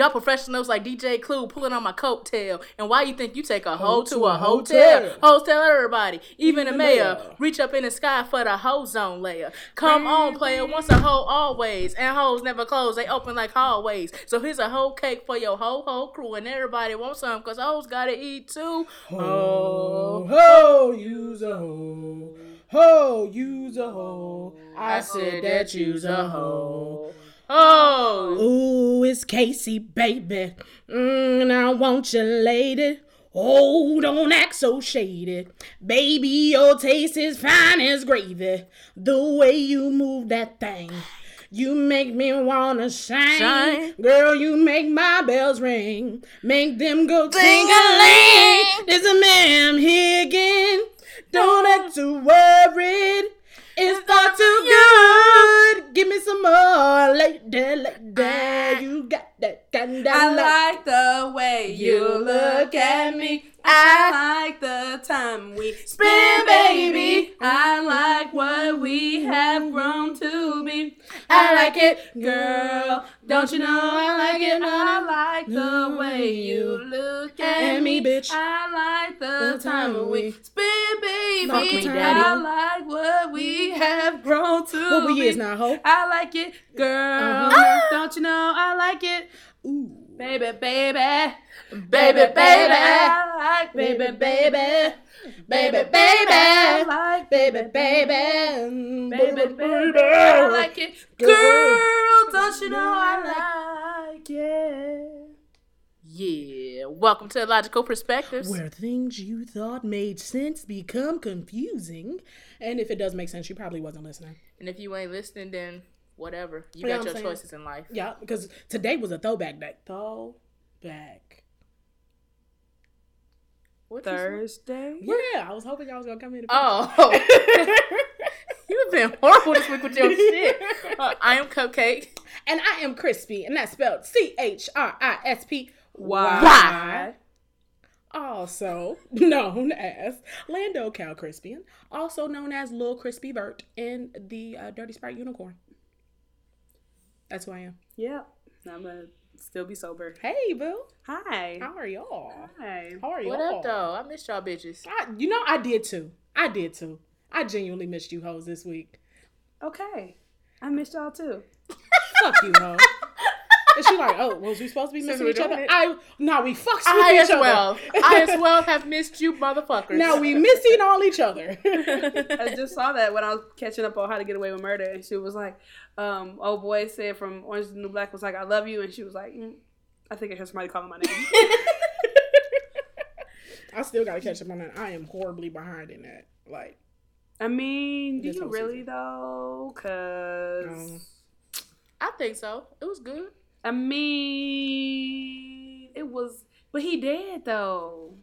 Y'all professionals like DJ Clue pulling on my coattail. And why you think you take a hoe to a hotel? hotel? everybody, even the mayor. Reach up in the sky for the hoe zone layer. Come on, player. Once a hoe, always. And hoes never close. They open like hallways. So here's a whole cake for your ho ho crew. And everybody wants some because hoes gotta eat too. Ho, ho, use a hoe. Ho, use a hoe. I said that use a hoe. Oh, Ooh, it's Casey, baby. Mm, I want you, lady. Oh, don't act so shady. Baby, your taste is fine as gravy. The way you move that thing. You make me wanna shine. Shine. Girl, you make my bells ring. Make them go Ting-a-ling. ting-a-ling. There's a man here again. Don't act too worried. It's not too good. Give me some more. Lady, lady. Ah. You got that kind of I like the way you look at me. I like the time we spend, baby. I like what we have grown to be. I like it, girl. Don't you know I like it? I like the way you look at me, me, bitch. I like the time we spend, baby. I like what we have grown to What we be. is now, ho? I like it, girl. Uh-huh. Don't you know I like it? Ooh. Baby, baby. Baby, baby. I like Baby, baby, baby. Baby, baby. like Baby, baby. baby, baby. I like it. Girl, don't you know I like it? Yeah. Welcome to Logical Perspectives. Where things you thought made sense become confusing. And if it does make sense, you probably wasn't listening. And if you ain't listening, then whatever. You Yeah, got your saying. choices in life. Yeah, because today was a throwback day. Throwback. What? Thursday. Yeah, I was hoping y'all was gonna come in. Oh. You've been horrible this week with your shit. Uh, I am Cupcake. and I am Chrispy, and that's spelled C H R I S P? Y. Also known as Lando Calcrispian, also known as Lil Crispy Bert in the uh, Dirty Sprite Unicorn. That's who I am. Yeah. I'm gonna still be sober. Hey, Boo. Hi. How are y'all? Hi. How are y'all? What up, though? I missed y'all bitches. I, you know, I did too. I did too. I genuinely missed you hoes this week. Okay. I missed y'all too. Fuck you, ho. And she like, oh, was we supposed to be missing we're each other? it. I no, we fucks with I each as other. well. I as well have missed you, motherfuckers. Now we missing all each other. I just saw that when I was catching up on how to get away with murder, and she was like, um, "Oh boy said from Orange is the New Black was like, I love you," and she was like, mm, "I think I heard somebody calling my name." I still gotta catch up on that. I am horribly behind in that. Like, I mean, do you really season. though? Cause um, I think so. It was good. I mean, it was, but he did though.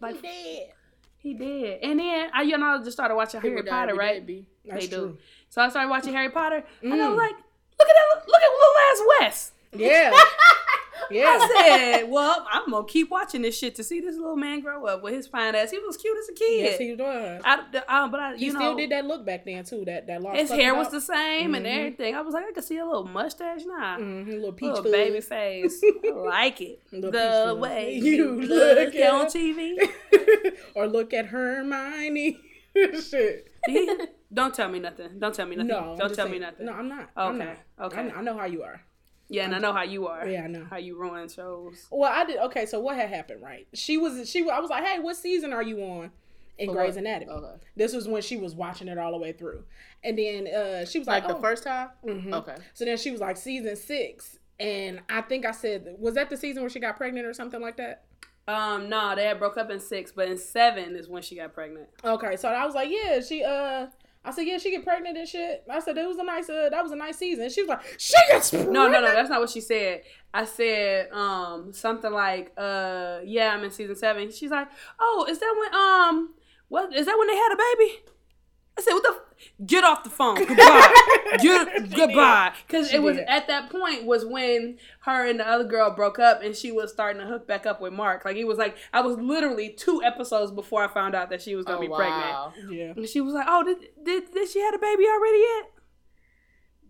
Like dead. he did, and then I, you know, I just started watching People Harry Potter, right? That's they do. true. So I started watching Harry Potter, and I was Mm. like, "Look at that! Look at little ass West. Yeah. yeah. I said, "Well, I'm gonna keep watching this shit to see this little man grow up with his fine ass. He was cute as a kid. Yes, he was. I, I, but I, He you still did that look back then too. That that lost his hair was out. the same and Mhm. everything. I was like, I could see a little mustache now, Mhm, little peach little baby face. I like it. The way You you look look at- on TV. or look at Hermione. Shit. Don't tell me nothing. Don't tell me nothing. No, don't tell me nothing. No, I'm not. I'm Okay, not. okay. I, I know how you are. Yeah, and I know how you are. Yeah, I know. how you ruin shows. Well, I did. Okay, so what had happened? Right? She was. She. I was like, hey, what season are you on? In For Grey's? Anatomy. Okay. This was when she was watching it all the way through, and then uh, she was Like like, the oh. first time? Mhm. Okay. So then she was like season six, and I think I said, was that the season where she got pregnant or something like that? Um, no, they had broke up in six, but in seven is when she got pregnant. Okay, so I was like, yeah, she uh. I said, yeah, she get pregnant and shit. I said, it was a nice, uh, that was a nice season. She was like, she gets pregnant. No, no, no, that's not what she said. I said um something like, uh, yeah, I'm in season seven. She's like, oh, is that when um what is that when they had a baby? I said, what the f- get off the phone. Goodbye. Get, goodbye. Because it was did. at that point was when her and the other girl broke up and she was starting to hook back up with Mark. Like it was like I was literally two episodes before I found out that she was gonna Oh, be pregnant. Yeah. And she was like, Oh, did, did did she had a baby already yet?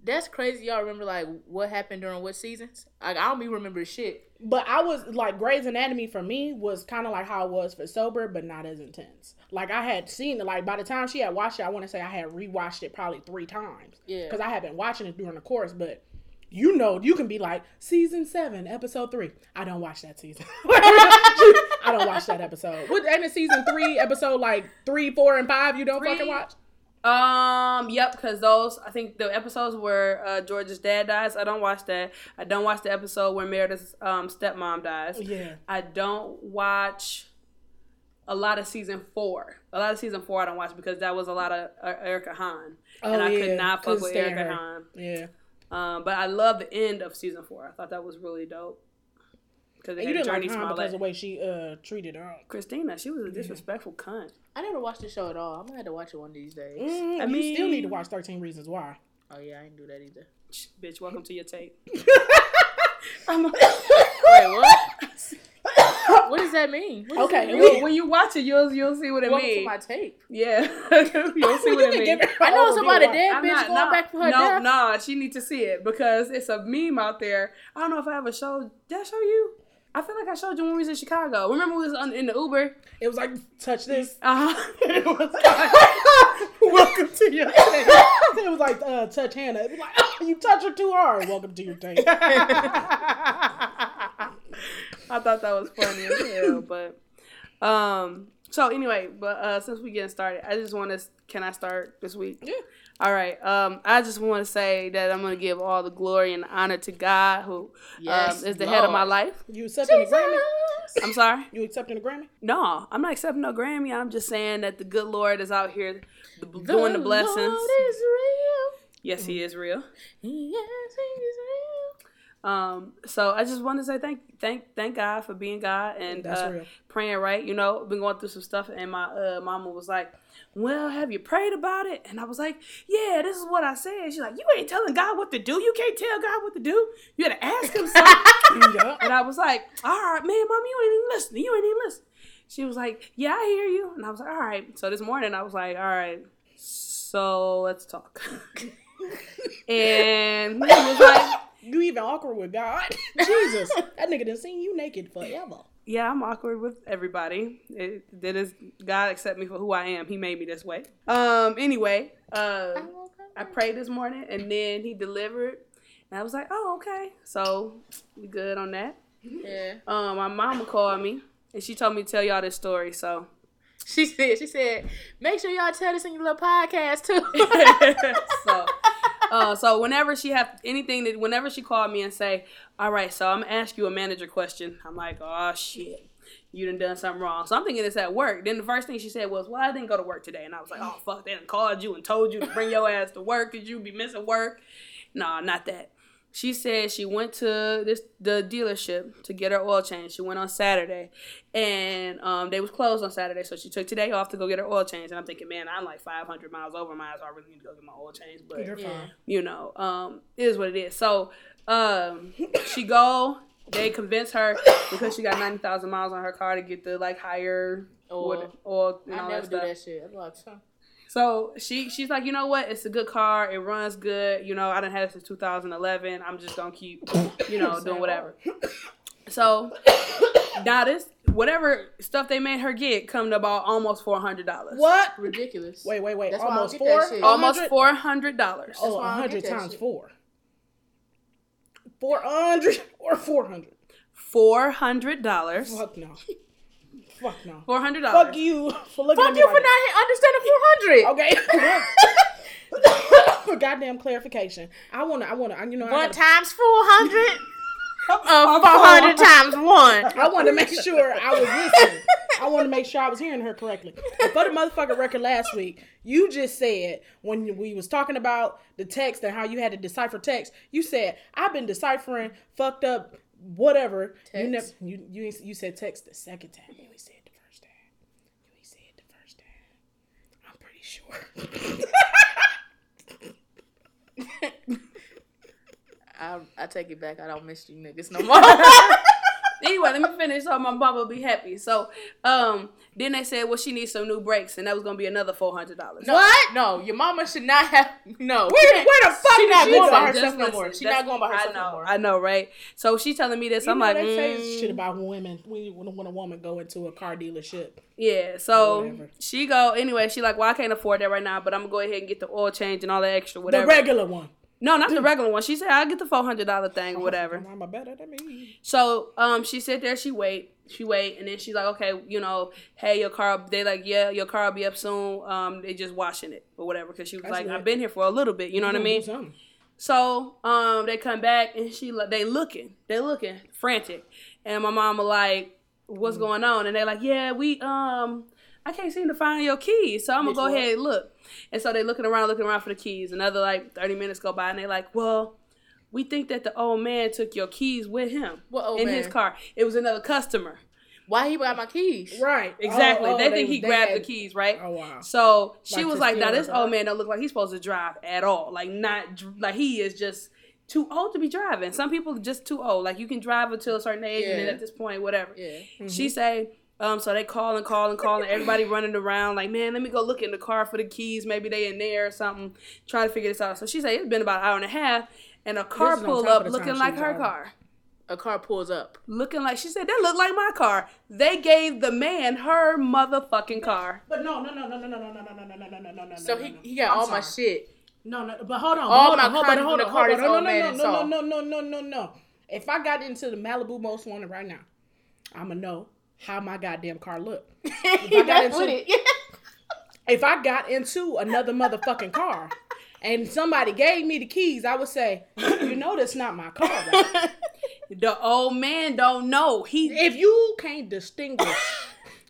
That's crazy. Y'all remember like what happened during what seasons? Like I don't even remember shit. But I was like Grey's Anatomy for me was kind of like how it was for sober, but not as intense. Like I had seen it. Like by the time she had watched it, I want to say I had rewatched it probably three times. Yeah. Because I had been watching it during the course, but you know, you can be like season seven, episode three. I don't watch that season. I don't watch that episode. What ain't it season three, episode like three, four, and five? You don't Three. fucking watch. Um, yep, because those I think the episodes where uh, George's dad dies, I don't watch that. I don't watch the episode where Meredith's um, stepmom dies. Yeah. I don't watch a lot of season four. A lot of season four I don't watch because that was a lot of uh, Erica Hahn, and I could not fuck couldn't with Erica her. Hahn. Yeah. Um, but I love the end of season four. I thought that was really dope because they And you didn't like her because of the way she uh treated her. Christina, she was a disrespectful cunt. I never watched the show at all. I'm gonna have to watch it one of these days. Mm, I you still need to watch Thirteen Reasons Why. Oh yeah, I didn't do that either. Bitch, welcome to your tape. Wait, what? What does that mean? What does Okay, that we- mean? when you watch it, you'll you'll see what it Welcome to means. my tape. Yeah, you'll see You what can it means. I know it's about of why. dead I'm bitch not, going no, back for her no, death. no, she need to see it because it's a meme out there. I don't know if I ever showed. Did I show you? I feel like I showed you when we was in Chicago. Remember we was on, in the Uber? It was like touch this. Uh huh. it was like, welcome to your tape. It was like uh, touch Hannah. It was like oh, you touch her too hard. Welcome to your tape. I thought that was funny as hell, but um. So anyway, but uh, since we getting started, I just want to. Can I start this week? Yeah. All right. Um, I just want to say that I'm gonna give all the glory and honor to God, who Yes, um, is the head of my life. You accepting a Grammy? I'm sorry. You accepting a Grammy? No, I'm not accepting no Grammy. I'm just saying that the good Lord is out here the, doing the blessings. Lord is real. Yes, He is real. Yes, he's real. Um, so I just want to say thank, thank, thank God for being God and uh, praying right. You know, been going through some stuff, and my uh, mama was like, "Well, have you prayed about it?" And I was like, "Yeah, this is what I said." She's like, "You ain't telling God what to do. You can't tell God what to do. You got to ask Him something." yeah. And I was like, all right, man, mom, you ain't even listening. You ain't even listening. She was like, yeah, I hear you. And I was like, all right. So this morning I was like, all right, so let's talk. and he was like, You even awkward with God? Jesus, that nigga done seen you naked forever. yeah, I'm awkward with everybody. It, that is, God accept me for who I am. He made me this way. Um. Anyway, uh, I prayed this morning and then he delivered. And I was like, oh, okay. So we good on that. Yeah. Um, my mama called me and she told me to tell y'all this story. So She said, she said, make sure y'all tell this in your little podcast too. so, uh, so whenever she have anything that, whenever she called me and say, "All right, so I'm gonna ask you a manager question," I'm like, "Oh shit, you done done something wrong." So I'm thinking it's at work. Then the first thing she said was, "Well, I didn't go to work today," and I was like, "Oh fuck, they done called you and told you to bring your ass to work because you be missing work." No, not that. She said she went to this the dealership to get her oil change. She went on Saturday, and um, they was closed on Saturday, so she took today off to go get her oil change. And I'm thinking, man, I'm like 500 miles over miles. So I really need to go get my oil change. But You're fine. you know, um, it is what it is. So um, she go. They convince her because she got 90,000 miles on her car to get the like higher Oil. oil, oil and I all never that do stuff. that shit. I'm like, huh. So she she's like, you know what? It's a good car. It runs good. You know, I done had it since 2011. I'm just gonna keep, you know, doing whatever. So now this whatever stuff they made her get come to about almost four hundred dollars. What? ridiculous. Wait, wait, wait. That's why I don't Almost get four? Almost four hundred dollars. Oh, why 100 times shit. four. 400 or 400? Four hundred dollars. Fuck no. Fuck no. Four hundred dollars. Fuck you for looking Fuck at me you for not understanding 400. Okay. for goddamn clarification. I want to, I want to, you know, I, One gotta- times 400? Uh, 400 times one. I wanted to make sure I was listening. I wanted to make sure I was hearing her correctly. And for the motherfucking record last week, you just said when we was talking about the text and how you had to decipher text, you said I've been deciphering fucked up whatever. You never you you you said text the second time. You ain't said the first time. You ain't said the first time. I'm pretty sure. I, I take it back. I don't miss you niggas no more. anyway, let me finish so my mama will be happy. So, um, then they said, well, she needs some new brakes, and that was gonna be another four hundred dollars. No, What? No, your mama should not have. No. Where, where the fuck She did not she going by Just herself no more. She not going by herself know, no more. I know, right? So she's telling me this. You I'm know, like, they say mm, shit about women when, when, when a woman go into a car dealership. Yeah, so she go anyway. She like, well, I can't afford that right now, but I'm gonna go ahead and get the oil change and all that extra, whatever. The regular one. No, not the regular one. She said I'll get the four hundred dollar thing, or whatever. Mama better than me. So um, she sit there, she wait, she wait, and then she's like, okay, you know, hey, your car. They like, yeah, your car will be up soon. Um, they just washing it or whatever, because she was That's like. I've been here for a little bit. You know what I mean? So um, they come back and she like they looking, they looking frantic, and my mama like, what's going on? And they like, yeah, we um, I can't seem to find your keys, so I'm gonna go what? ahead and look. And so they looking around, looking around for the keys. Another like thirty minutes go by, and they like, well. We think that the old man took your keys with him What old in his car. It was another customer. Why he got my keys? Right. Oh, exactly. Oh, oh, they think he they grabbed had- the keys, right? Oh, wow. So she Like was like, "Now steal this old man don't look like he's supposed to drive at all. Like not like he is just too old to be driving. Some people just too old. Like you can drive until a certain age, and then at this point, whatever." Yeah. She mm-hmm. say, um, so they call and call and call, and everybody running around like, "Man, let me go look in the car for the keys. Maybe they in there or something." Trying to figure this out. So she say it's been about an hour and a half, and a car is on pull up looking like her driving. car. A car pulls up. Looking like she said that looked like my car. They gave the man her motherfucking car. But no, no, no, no, no, no, no, no, no, no, no, no, no, no, no. So he, he got I'm all my shit. No, no, but hold on. All hold my on, hold on, hold on, the car hold on. No, no, no, no, no, no, no, no, no. If I got into the Malibu most wanted right now, I'ma know how my goddamn car looked. got got into-. If I got into another motherfucking car and somebody gave me the keys, I would say, you know that's not my car, right? The old man don't know. He If you can't distinguish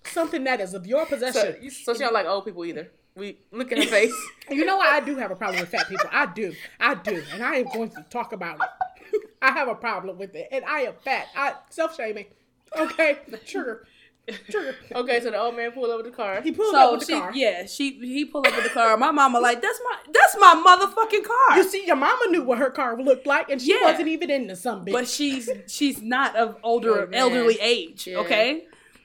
something that is of your possession, you- so she don't like old people either. We look at her face. you know what? I do have a problem with fat people. I do. I do. And I am going to talk about it. I have a problem with it. And I am fat. I self shaming. Okay. Trigger. Trigger. okay, so the old man pulled over the car. He pulled up with the she car. yeah she he pulled up with the car. My mama like that's my that's my motherfucking car. You see, your mama knew what her car looked like, and she Yeah. wasn't even into some bitch. but she's she's not of older Oh, elderly age. Yeah. Okay.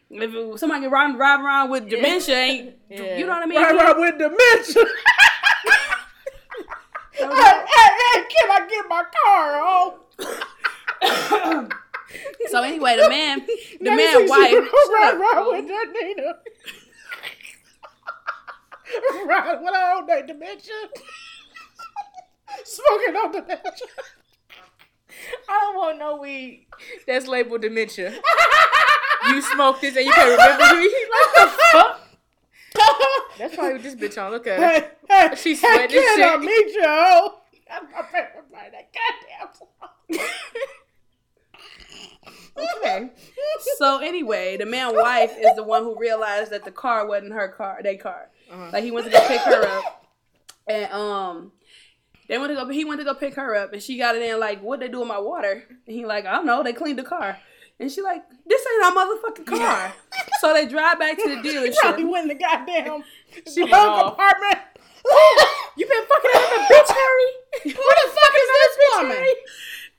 If it- somebody can ride, drive around with dementia, ain't Yeah. you know what I mean? right, right with dementia. hey, hey, hey, can I get my car home? So anyway, the man, the Let man wife, Right, shut right with oh. that Nina. right, what I own that dementia. Smoking on dementia. I don't want no weed that's labeled dementia. you smoke this and you can't remember me. Like the fuck? That's probably what this bitch on. Look at her. Hey, hey, She's hey, sweating and can I shit. meet you, hoe? I'm my favorite part of that goddamn song. Okay. So anyway, the man wife is the one who realized that the car wasn't her car, their car. Uh-huh. Like he went to go pick her up, and um, they went to go. He went to go pick her up, and she got it in like, "What they do with my water?" And he like, "I don't know. They cleaned the car." And she like, "This ain't our motherfucking car." so they drive back to the dealership. Probably went in the goddamn She glove compartment. You been fucking another bitch, Harry? Who the fuck is this woman?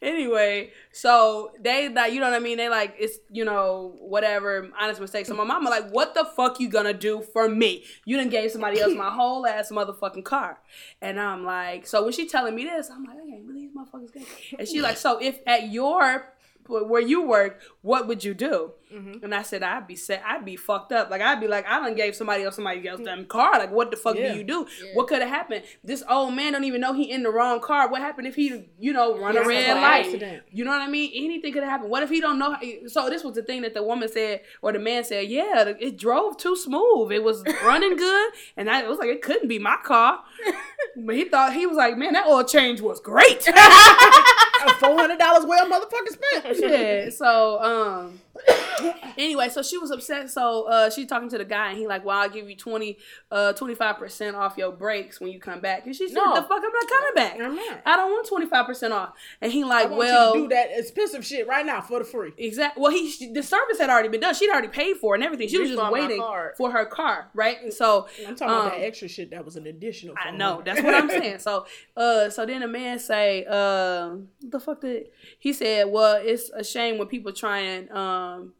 Anyway, so they like, you know what I mean? They like, it's you know whatever, honest mistake. So my mama like, what the fuck you gonna do for me? You done gave somebody else my whole ass motherfucking car, and I'm like, so when she telling me this, I'm like, I can't believe these motherfuckers. Gave. And she like, so if at your where you work, what would you do? And I said, I'd be set, I'd be fucked up. Like I'd be like, I done gave somebody else somebody else them car. Like what the fuck Yeah. do you do? What could have happened? This old man don't even know he in the wrong car. What happened if he, you know, run a red light? accident. You know what I mean? Anything could have happened. What if he don't know? So this was the thing that the woman said, or the man said, yeah, it drove too smooth. It was running good, and I it was like it couldn't be my car. But he thought he was like, man, that oil change was great. Four hundred dollars well motherfucker spent. yeah. So um, anyway, so she was upset. So uh, she talking to the guy, and he like, "Well, I'll give you 20, uh, 25 percent off your brakes when you come back." And she said, No. "The fuck, I'm not coming back. I'm not. I don't want twenty five percent off." And he like, "Well, do that expensive shit right now for the free. Exactly. Well, he the service had already been done. She'd already paid for it and everything. She was just waiting for her car, right? And so I'm talking about um, that extra shit that was an additional. I know her. that's what I'm saying. So, uh, so then the man say, uh, the fuck did he said? Well, it's a shame when people try and um Um,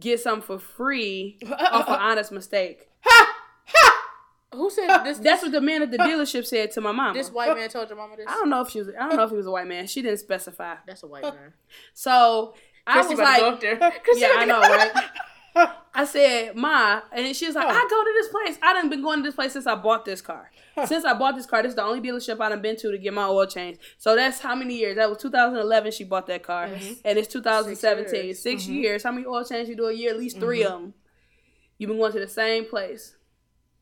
get something for free off an honest mistake. Who said this? That's what the man at the dealership said to my mom. this white man told your mama this. I don't know if she was. I don't know if he was a white man. She didn't specify. That's a white man. So I Chrissy was about to go like. Yeah, I know, right? I said, Ma, and then she was like, Huh. I go to this place. I done been going to this place since I bought this car. Since I bought this car, this is the only dealership I done been to to get my oil changed. So that's how many years? That was 2011 she bought that car. Mm-hmm. And it's 2017. Six years. Six mm-hmm. years. How many oil changes you do a year? At least 3 mm-hmm. of them. You've been going to the same place,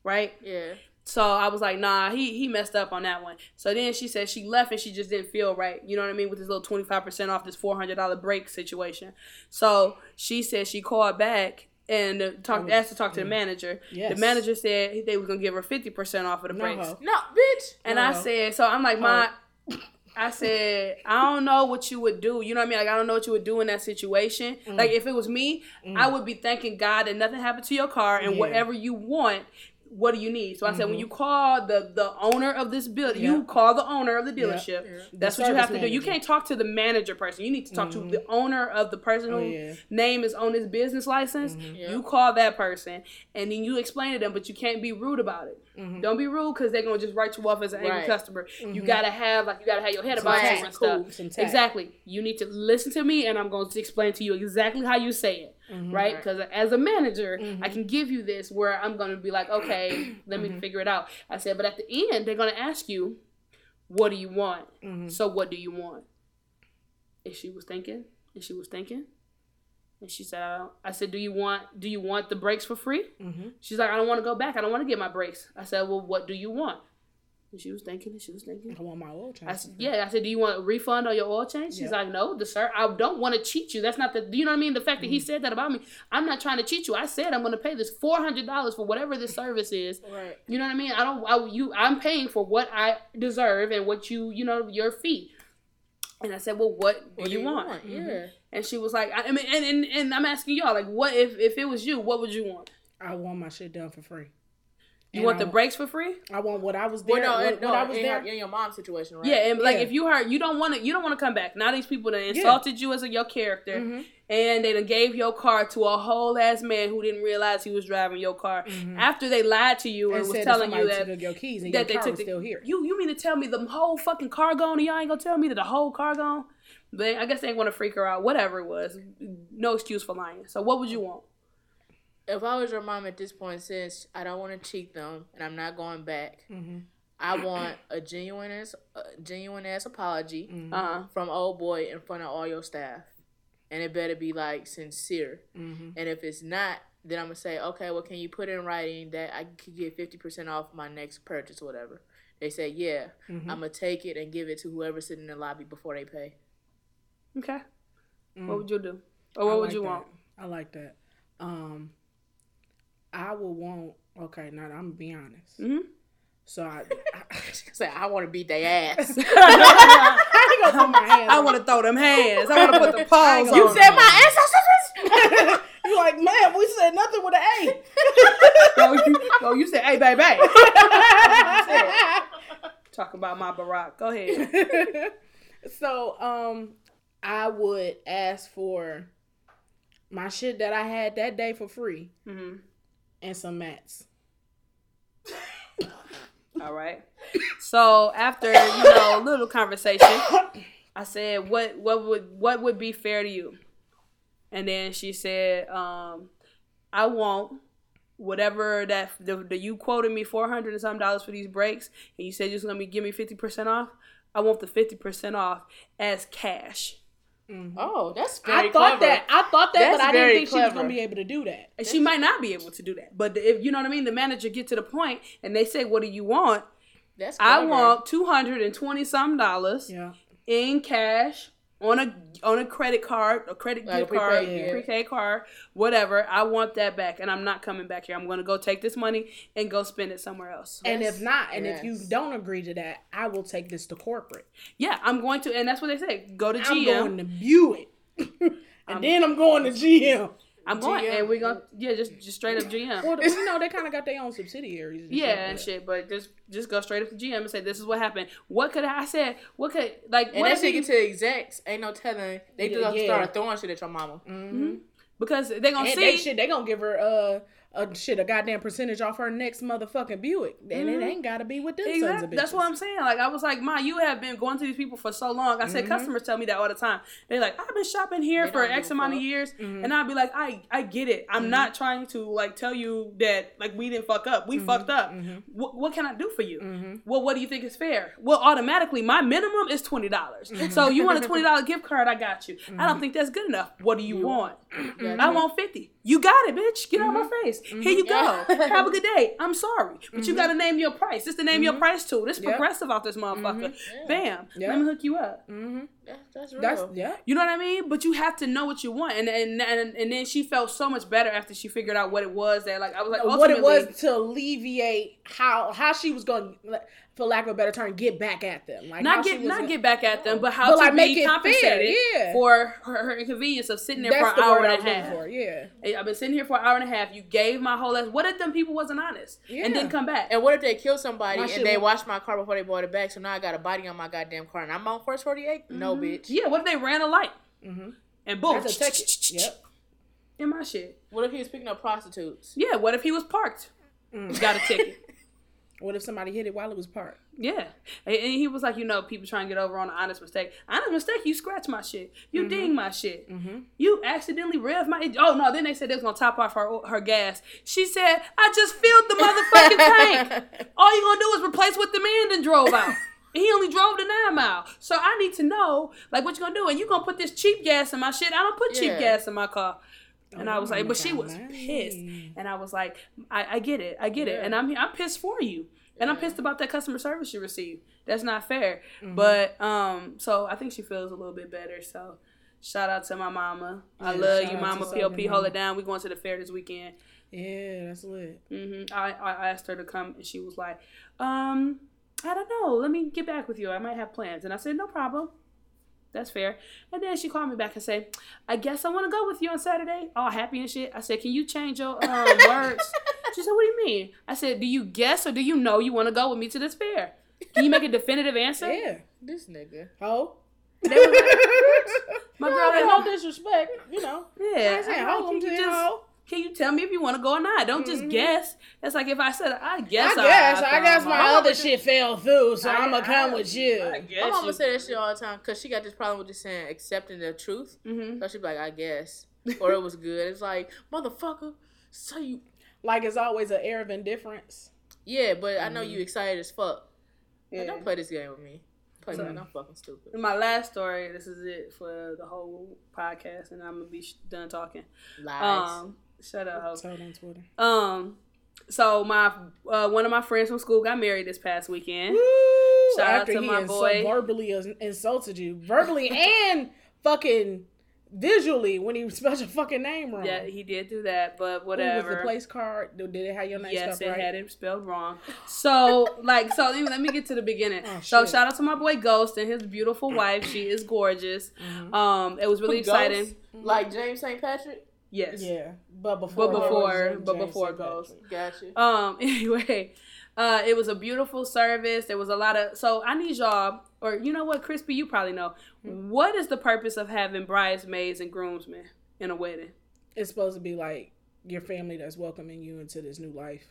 right? Yeah. So I was like, nah, he he messed up on that one. So then she said she left and she just didn't feel right. You know what I mean? With this little twenty five percent off this four hundred dollar break situation. So she said she called back and uh, talked asked to talk to the manager. Yes. The manager said they was gonna give her fifty percent off of the No, brakes. No, bitch. And I said, so I'm like, my, I said, I don't know what you would do. You know what I mean? Like, I don't know what you would do in that situation. Mm. Like, if it was me, I would be thanking God that nothing happened to your car and Yeah. whatever you want. What do you need? So I said, when you call the the owner of this building, you Mm-hmm. Call the owner of the dealership. Yeah. That's The what you have to do. You can't talk to the manager person. You need to talk to the owner of the person Oh, who yeah. name is on his business license. Yeah. You call that person and then you explain to them, but you can't be rude about it. Mm-hmm. Don't be rude because they're gonna just write you off as an angry Right. customer. You gotta have like you gotta have your head about you and stuff. tact. Exactly. You need to listen to me, and I'm going to explain to you exactly how you say it. Mm-hmm. Right? Because as a manager, I can give you this where I'm going to be like, okay, let Mm-hmm. me figure it out. I said, but at the end, they're going to ask you, what do you want? Mm-hmm. So what do you want? And she was thinking, and she was thinking, and she said, I, I said, do you want do you want the breaks for free? Mm-hmm. She's like, I don't want to go back. I don't want to get my breaks. I said, well, what do you want? And she was thinking, and she was thinking. I want my oil change. I said, yeah. I said, do you want a refund on your oil change? She's Yeah. like, no, the sir, I don't want to cheat you. That's not the, you know what I mean? The fact that he Mm-hmm. said that about me, I'm not trying to cheat you. I said I'm going to pay this four hundred dollars for whatever this service is. Right. You know what I mean? I don't, I, you, I'm paying for what I deserve and what you, you know, your fee. And I said, well, what do What you, want? Yeah. And she was like, I, I mean, and, and and I'm asking y'all, like, what if if it was you, what would you want? I want my shit done for free. You And want I the brakes for free? I want what I was there. Well, no, what, in- no, what I was in, there. her- in your mom's situation, right? Yeah, and like Yeah. if you heard, you don't want to, you don't want to come back. Now these people that insulted you as a, your character, Mhm. and they done gave your car to a whole ass man who didn't realize he was driving your car after they lied to you and, and was telling you that took your keys and that your they car took was the, still here. You you mean to tell me the whole fucking car gone and y'all ain't gonna tell me that the whole car gone? But I guess they want to freak her out. Whatever it was, no excuse for lying. So what would you want? If I was your mom at this point, since I don't want to cheat them and I'm not going back, Mm-hmm. I want a genuine ass, a genuine ass apology Mm-hmm. Uh huh. from old boy in front of all your staff, and it better be like sincere. Mm-hmm. And if it's not, then I'm gonna say, okay, well, can you put in writing that I could get fifty percent off my next purchase, or whatever? They say, yeah, Mm-hmm. I'm gonna take it and give it to whoever's sitting in the lobby before they pay. Okay. Mm. What would you do? Or what I would you that. want? I like that. Um, I would want. Okay, now I'm gonna be honest. hmm So I, I, Say, I want to beat their ass. I ain't gonna put my hands. I want to throw them hands. I want to put the paws on. You them. said my ancestors. you like, man, we said nothing with an A. no, you, yo, you said, hey, baby. Talk about my Barack. Go ahead. so, um, I would ask for my shit that I had that day for free hmm and some mats. All right. So after you know a little conversation, I said, "What what would what would be fair to you?" And then she said, um, "I want whatever that the, the you quoted me four hundred and some dollars for these breaks, and you said you're gonna be give me fifty percent off. I want the fifty percent off as cash." Mm-hmm. oh, that's I thought clever. that. I thought that, That's but I didn't think she was gonna be able to do that. And she might not be able to do that, but if you know what I mean, the manager get to the point and they say, "What do you want?" That's I want two hundred and twenty some dollars Yeah. in cash on a on a credit card, a credit Like a gift card, prepaid, yeah. prepaid card, whatever. I want that back, and I'm not coming back here. I'm gonna go take this money and go spend it somewhere else. And Yes. if not, and if you don't agree to that, I will take this to corporate. Yeah, I'm going to, and that's what they say. Go to GM. I'm GM. going to Buick. and then I'm going to GM. I'm going, GM. and we're gonna yeah, just just straight up GM. Well, you know, they kind of got their own subsidiaries. And Yeah, shit, and but- shit, but just just go straight up to GM and say this is what happened. What could I, said? What could like And that shit get to the execs. Ain't no telling. They Yeah, just yeah. start throwing shit at your mama. Mm-hmm. because they gonna And see they shit, they gonna give her uh a shit a goddamn percentage off her next motherfucking Buick, and it Mhm. ain't gotta be with them sons of Exactly. bitches. That's what I'm saying. Like I was like, Ma, you have been going to these people for so long. I said Mhm. customers tell me that all the time. They're like, I've been shopping here They for X amount of fuck. years, Mhm. and I'd be like, I I get it. I'm Mhm. not trying to like tell you that like we didn't fuck up. We fucked up. Mhm. What, what can I do for you? Well, what do you think is fair? Well, automatically, my minimum is twenty dollars. So you want a twenty dollar gift card? I got you. I don't think that's good enough. What do you, want? I want fifty. You got it, bitch. Get on my face. Here mm-hmm. you go. Have a good day. I'm sorry, but you got to mm-hmm. name your price. This to name your mm-hmm. price too. This Yep. progressive off this motherfucker. Yeah. Bam. Yeah. Let me hook you up. That's, that's real. That's yeah. You know what I mean? But you have to know what you want, and and and, and then she felt so much better after she figured out what it was. That like I was like, what it ultimately- was to alleviate how how she was going, for lack of a better term, get back at them. Like not get not gonna- get back at them, but how But, to like, be make it fair, compensated yeah. for her, her inconvenience of sitting there That's for the an hour and a half. for. Yeah. I've been sitting here for an hour and a half. You gave my whole ass. What if them people wasn't honest Yeah. and didn't come back? And what if they killed somebody My and they washed my car before they bought it back? So now I got a body on my goddamn car and I'm on first 48? Mm-hmm. No, bitch. yeah, what if they ran a light Mm-hmm. and boom, That's a ticket. Yep. in my shit? What if he was picking up prostitutes? Yeah, what if he was parked? Mm. Got a ticket. What if somebody hit it while it was parked? Yeah, and, and he was like, you know, people trying to get over on an honest mistake. Honest mistake, you scratch my shit, you ding my shit, Mm-hmm. you accidentally rev my. Oh no! Then they said they was gonna top off her her gas. She said, I just filled the motherfucking tank. All you gonna do is replace what the man then drove out. And he only drove the nine mile. So I need to know, like, what you gonna do? And you gonna put this cheap gas in my shit? I don't put cheap Yeah. gas in my car. And I Oh was like, my but she was man. pissed. And I was like, I, I get it, I get it, and I'm I'm pissed for you, and I'm pissed about that customer service you received. That's not fair. Mm-hmm. But um, so I think she feels a little bit better. So shout out to my mama. I love you, mama. POP, Southern hold Mama. it down. We going to the fair this weekend. Yeah, that's lit. hmm I, I asked her to come, and she was like, um, I don't know. Let me get back with you. I might have plans. And I said, no problem. That's fair. And then she called me back and said, I guess I want to go with you on Saturday. All happy and shit. I said, can you change your um, words? She said, what do you mean? I said, do you guess or do you know you want to go with me to this fair? Can you make a definitive answer? Yeah. This nigga. Ho. They like, my girl, no, no disrespect. You know. yeah. I ain't saying I'm like, hold them can you your just- hoe. Can you tell me if you want to go or not? Don't just guess. That's like if I said, I guess. Mm-hmm. I guess. I, found guess my my- other shit fell through, so I- I'm gonna come I- with you. I guess My mama you- say that shit all the time because she got this problem with just saying accepting the truth. Mhm. So she be like, I guess. Or it was good. It's like, motherfucker, so you. Like it's always an air of indifference. Yeah, but I know you excited as fuck. Like, Mm-hmm. Don't play this game with me. Play So- me, I'm fucking stupid. My last story. This is it for the whole podcast, and I'm gonna be done talking. Lies. Um, shut up. hoe. Told on Twitter. Um, so my uh, one of my friends from school got married this past weekend. Woo! Shout out to he my insul- boy. verbally insulted you, verbally and fucking visually when he spelled your fucking name wrong. Yeah, he did do that, but Who whatever. was the place card? Did it have your name Yes, spelled it had it spelled wrong. So, like, so let me, let me get to the beginning. Oh, so, shit. shout out to my boy Ghost and his beautiful wife. She is gorgeous. Mm-hmm. Um, it was really Ghost? exciting. Like James St. Patrick? Yes. Yeah, but before, But before, but before St. Ghost. Gotcha. Um. Anyway, uh, it was a beautiful service. There was a lot of. So I need y'all, or you know what, Chrispy, you probably know. Hmm. What is the purpose of having bridesmaids and groomsmen in a wedding? It's supposed to be like your family that's welcoming you into this new life.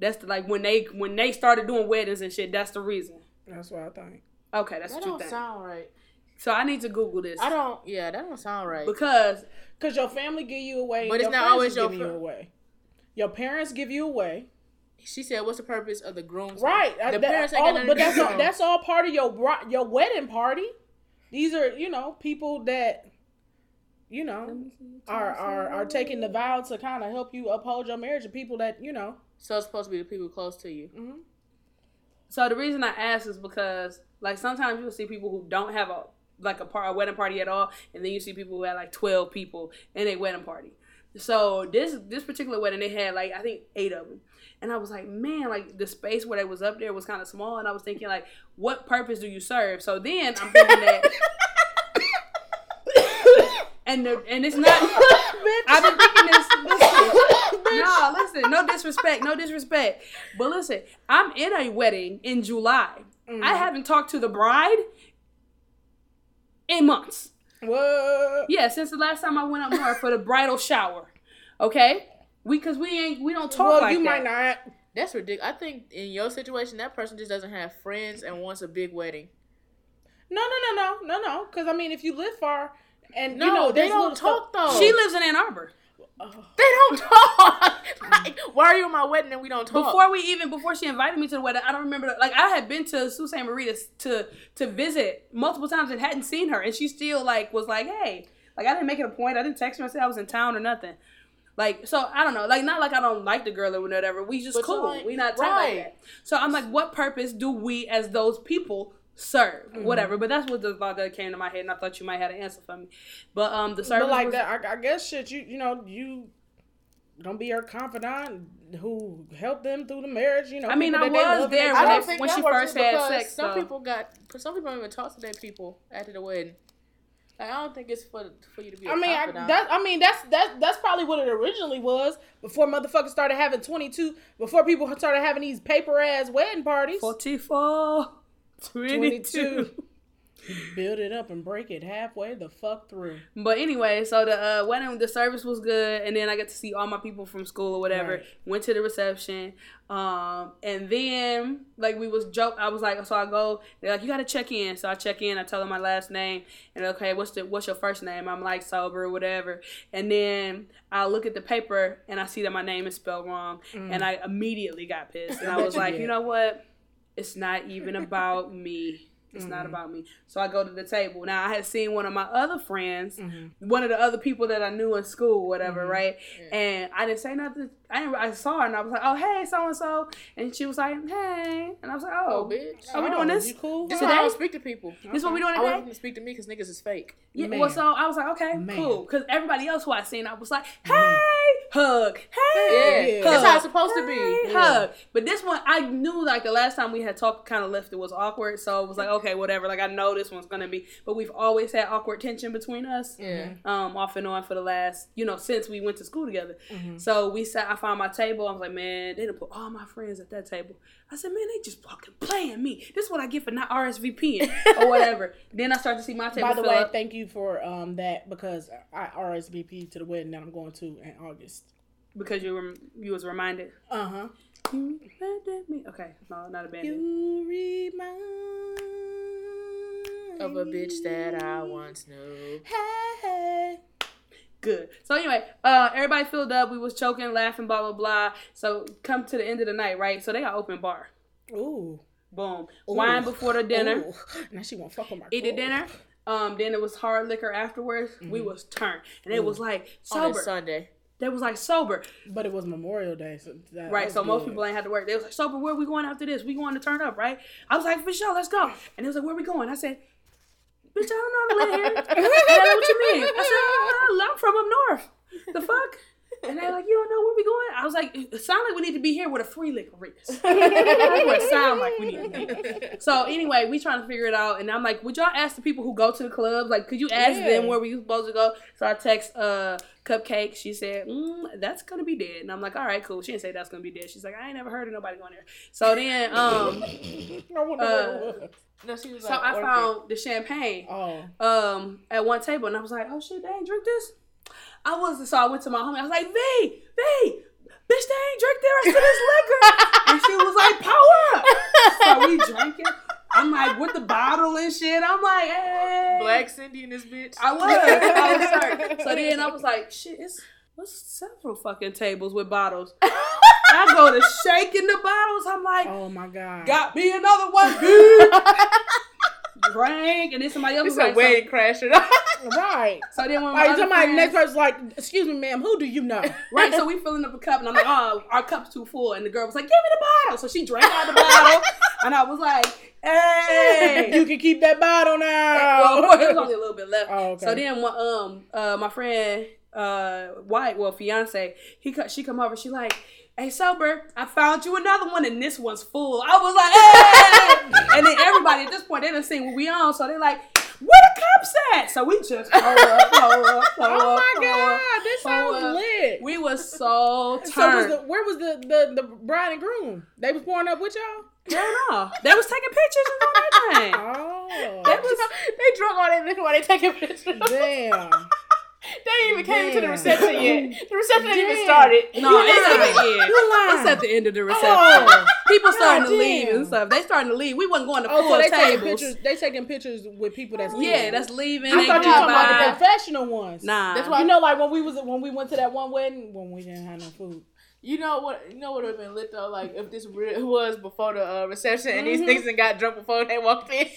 That's the, like when they when they started doing weddings and shit. That's the reason. That's what I think. Okay, that's That what you don't think. sound right. So I need to Google this I don't, yeah, that don't sound right. because Cause your family give you away, But it's not always is your giving you away. Your parents give you away, She said, what's the purpose of the groom's right? The that- parents ain't all- got but that's all, that's all part of your your wedding party. These are you know people that you know are are are taking the vow to kind of help you uphold your marriage. And people that you know. So it's supposed to be the people close to you. mhm. So the reason I ask is because like sometimes you'll see people who don't have a like a, par- a wedding party at all, and then you see people who had like twelve people in a wedding party. So this this particular wedding, they had like I think eight of them, and I was like, man, like the space where they was up there was kind of small, and I was thinking like, what purpose do you serve? So then I'm thinking that. And the, and it's not. I've been thinking this. Listen, no, listen. No disrespect. No disrespect. But listen, I'm in a wedding in July. I mm-hmm. haven't talked to the bride in months. What? Yeah, since the last time I went up north for the bridal shower. Okay, we because we ain't we don't talk Well, like you that. might not. That's ridiculous. I think in your situation, that person just doesn't have friends and wants a big wedding. No, no, no, no, no, no. Because I mean, if you live far, and No, you know, they don't little stuff- talk though. She lives in Ann Arbor. They don't talk. like, why are you at my wedding and we don't talk? Before we even before she invited me to the wedding, I don't remember. Like I had been to Sault Ste. Marie to, to to visit multiple times and hadn't seen her, and she still like was like, hey, like I didn't make it a point. I didn't text her and say I was in town or nothing. Like so, I don't know. Like not like I don't like the girl or whatever. We just But cool. like- we not tight right. like that. So I'm like, what purpose do we as those people serve? Mm-hmm. Whatever. But that's what the thought that came to my head, and I thought you might have an answer for me. But um, the service But like was, that, I, I guess shit. You you know you gonna be her confidant who helped them through the marriage. You know. I mean, I was there when I they- don't trust. think when she first had sex, Some though. people got. Some people don't even talk to their people after the wedding. Like, I don't think it's for for you to be. I I mean, I, that, I mean that's that's that's probably what it originally was before motherfuckers started having twenty two. Before people started having these paper ass wedding parties. 44, 22. Build it up and break it halfway the fuck through. But anyway, so the uh, wedding, the service was good, and then I got to see all my people from school or whatever. Right. Went to the reception, um, and then like we was joke. I was like, so I go. They're like, you got to check in. So I check in. I tell them my last name, and okay, what's the what's your first name? I'm like sober or whatever, and then I look at the paper and I see that my name is spelled wrong, and I immediately got pissed, and I was like, you know what? It's not even about me. It's not mm-hmm. about me. So I go to the table. Now I had seen one of my other friends, mm-hmm. one of the other people that I knew in school, whatever, mm-hmm. right? And I didn't say nothing. I didn't, I saw her and I was like, "Oh, hey, so and so," and she was like, "Hey," and I was like, "Oh, oh, bitch. are we oh, doing this? You cool? This is how I don't speak to people. This what we doing I want today?" them to speak to me because niggas is fake. Yeah, Man. well, so I was like, okay, Man. cool. Because everybody else who I seen, I was like, hey, hug, hey, Yeah, hug. that's how it's supposed to be. hey, hug. But this one, I knew like the last time we had talked, kind of left it was awkward. So it was like, okay, whatever. Like I know this one's gonna be, but we've always had awkward tension between us. Yeah. Um, off and on for the last, you know, since we went to school together. Mm-hmm. So we sat. I found my table. I was like, man, they didn't put all my friends at that table. I said, man, they just fucking playing me. This is what I get for not RSVPing or whatever. then I start to see my table. By the fill way, up. thank you for um that because I RSVP to the wedding that I'm going to in August. because you were you was reminded. Uh huh. You reminded me. Okay, no, not a band. You remind Of a bitch that I once knew. Hey. Good. So anyway, uh, everybody filled up. We was choking, laughing, blah blah blah. So come to the end of the night, right? So they got open bar. Ooh. Boom. Wine before the dinner. Ooh. Now she won't fuck with my Eat the dinner. Um, then it was hard liquor afterwards. We was turned, and it was like sober. Sunday. They was like sober, But it was Memorial Day, so that right? So most people ain't had to work. They was like sober. Where we going after this? We going to turn up, right? I was like, for sure, let's go. And they was like, where we going? I said, bitch, I don't know how to live here. Like, what you mean? I said, "Uh, I'm from up north. The fuck? And they're like, you don't know where we going? I was like, it sounds like we need to be here with a free liquor. That's what it sound like we need to be. So anyway, we trying to figure it out, and I'm like, would y'all ask the people who go to the clubs, like, could you ask Yeah. them where we supposed to go? So I text uh Cupcake. She said, mm, that's gonna be dead, and I'm like, all right, cool. She didn't say that's gonna be dead. She's like, I ain't never heard of nobody going there. So then, um, I Uh, where. No, she was so like, I working. found the champagne Oh. um at one table, and I was like, oh shit, they ain't drink this. I was so I went to my homie. I was like, V, V, bitch, they ain't drink the rest of this liquor, and she was like, power up. So we drank it. I'm like with the bottle and shit. I'm like, hey, Black Cindy in this bitch. I was. I was sorry. So then I was like, shit, it's what's several fucking tables with bottles. I go to shaking the bottles. I'm like, Oh my god. got me another one, bitch. Drank, and then somebody else This was a like, wedding crasher. Right. so, so then when my Like other somebody friends- next person's like, excuse me, ma'am, who do you know? Right, so we filling up a cup, and I'm like, oh, our cup's too full. And the girl was like, give me the bottle. So she drank out the bottle, and I was like, Hey. You can keep that bottle now. well, there was only a little bit left. Oh, okay. So then, um, uh, my friend, uh, White, well, fiance, he she come over. She like, hey, sober, I found you another one, and this one's full. I was like, hey, and then everybody at this point they done seen what we on, so they like, where the cups at? So we just pull up, pull up, pull Oh up, my pull up, god, this sounds up. lit. We was so So was turned. the, where was the, the the bride and groom? They was pouring up with y'all. Hell no. They was taking pictures and all that thing. Oh, That was they drunk all that liquor while they taking pictures. they damn. Ain't even came to the reception yet. The reception ain't even Damn. started. no, it's at lying. the end. It's at the end of the reception. Oh. People starting to leave damn. and stuff. They starting to leave. We wasn't going to Oh, full so they taking tables. pictures. They taking pictures with people that's leaving. Yeah, that's leaving. I they thought you were drive talking about the professional ones. Nah. That's why- You know, like when we was when we went to that one wedding when we didn't have no food. You know what? You know what would have been lit though? Like if this was before the uh, reception and Mhm. these niggas got drunk before they walked in.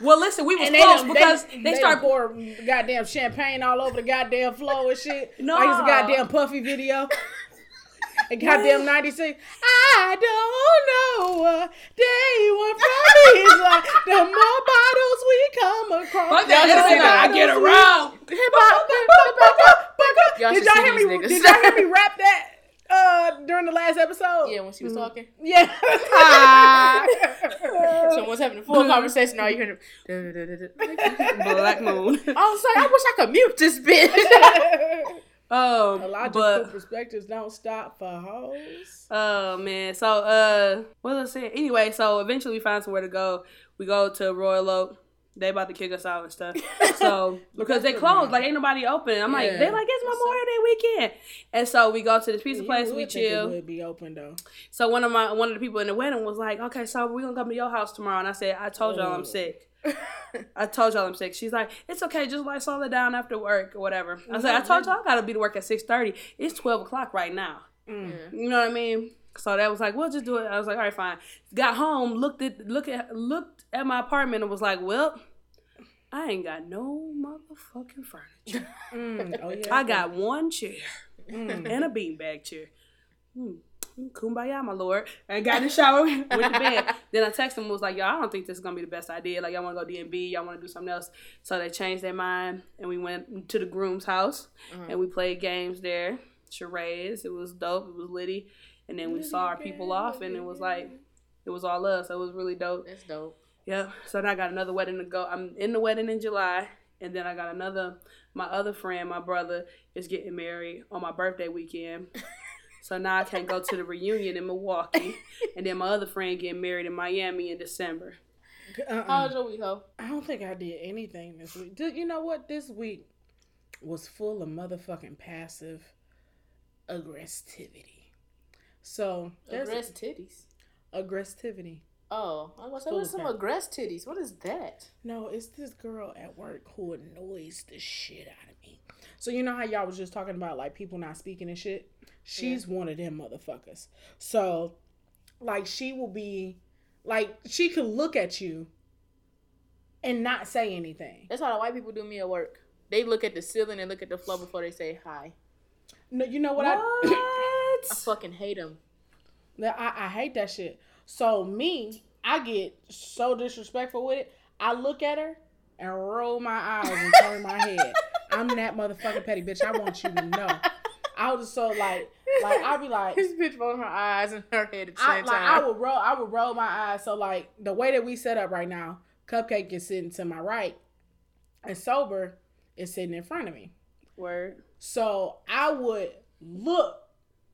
Well, listen, we was And they close because they, they start. pour goddamn champagne all over the goddamn floor and shit. No. like it's a goddamn puffy video. And goddamn 96. I don't know what they want from. It's like the more bottles we come across. Fuck that. the Y'all should more I get around. Did y'all hear me? niggas. Did y'all hear me rap that uh, during the last episode? Yeah, when she was talking. Yeah. Someone's having a full conversation. All you hear them. Black Moon. I was like, I wish I could mute this bitch. Um, Illogical but perspectives don't stop for hoes. oh man, so uh, what was I saying? Anyway, so eventually we find somewhere to go. We go to Royal Oak. They about to kick us out and stuff. So because they closed, like ain't nobody open. I'm like, Yeah. they like it's Memorial Day weekend, and so we go to this pizza You place. would We think it chill. would be open though. So one of my one of the people in the wedding was like, "Okay, so we're gonna come to your house tomorrow." And I said, "I told y'all I'm Oh. sick. I told y'all I'm sick." She's like, "It's okay, just like slow it down after work or whatever." I said, "I told y'all I gotta be to work at six thirty. It's twelve o'clock right now. Mm. You know what I mean?" So that was like, "We'll just do it." I was like, "All right, fine." Got home, looked at look at looked at my apartment and was like, "Well." I ain't got no motherfucking furniture. Mm. Oh yeah. I got one chair Mm. and a beanbag chair. Hmm. Kumbaya, my lord. And got in the shower, went to bed. Then I texted him, was like, y'all, I don't think this is going to be the best idea. Like, y'all want to go D&B, y'all want to do something else. So they changed their mind, and we went to the groom's house, and we played games there, charades. It was dope. It was litty. And then we saw our people off, and it was like, it was all us. So it was really dope. That's dope. Yeah. So then I got another wedding to go. I'm in the wedding in July, and then I got another. My other friend, my brother, is getting married on my birthday weekend. so now I can't go to the reunion in Milwaukee, and then my other friend getting married in Miami in December. Uh-uh. How was your week, ho? I don't think I did anything this week. Did you know what? This week was full of motherfucking passive aggressivity. So there's Aggress titties. aggressivity. Oh, I was like, what's some aggress titties? What is that? No, it's this girl at work who annoys the shit out of me. So you know how y'all was just talking about like people not speaking and shit? She's one of them motherfuckers. So like she will be like she could look at you and not say anything. That's how the white people do me at work. They look at the ceiling and look at the floor before they say hi. No, you know what, I I fucking hate them. Now, I, I hate that shit. So me, I get so disrespectful with it. I look at her and roll my eyes and turn my head. I'm that motherfucking petty bitch. I want you to know. I was so like, like I'll be like, This bitch rolling her eyes and her head at the I, same like I would roll, I would roll my eyes. So like the way that we set up right now, Cupcake is sitting to my right, and Sober is sitting in front of me. Word. So I would look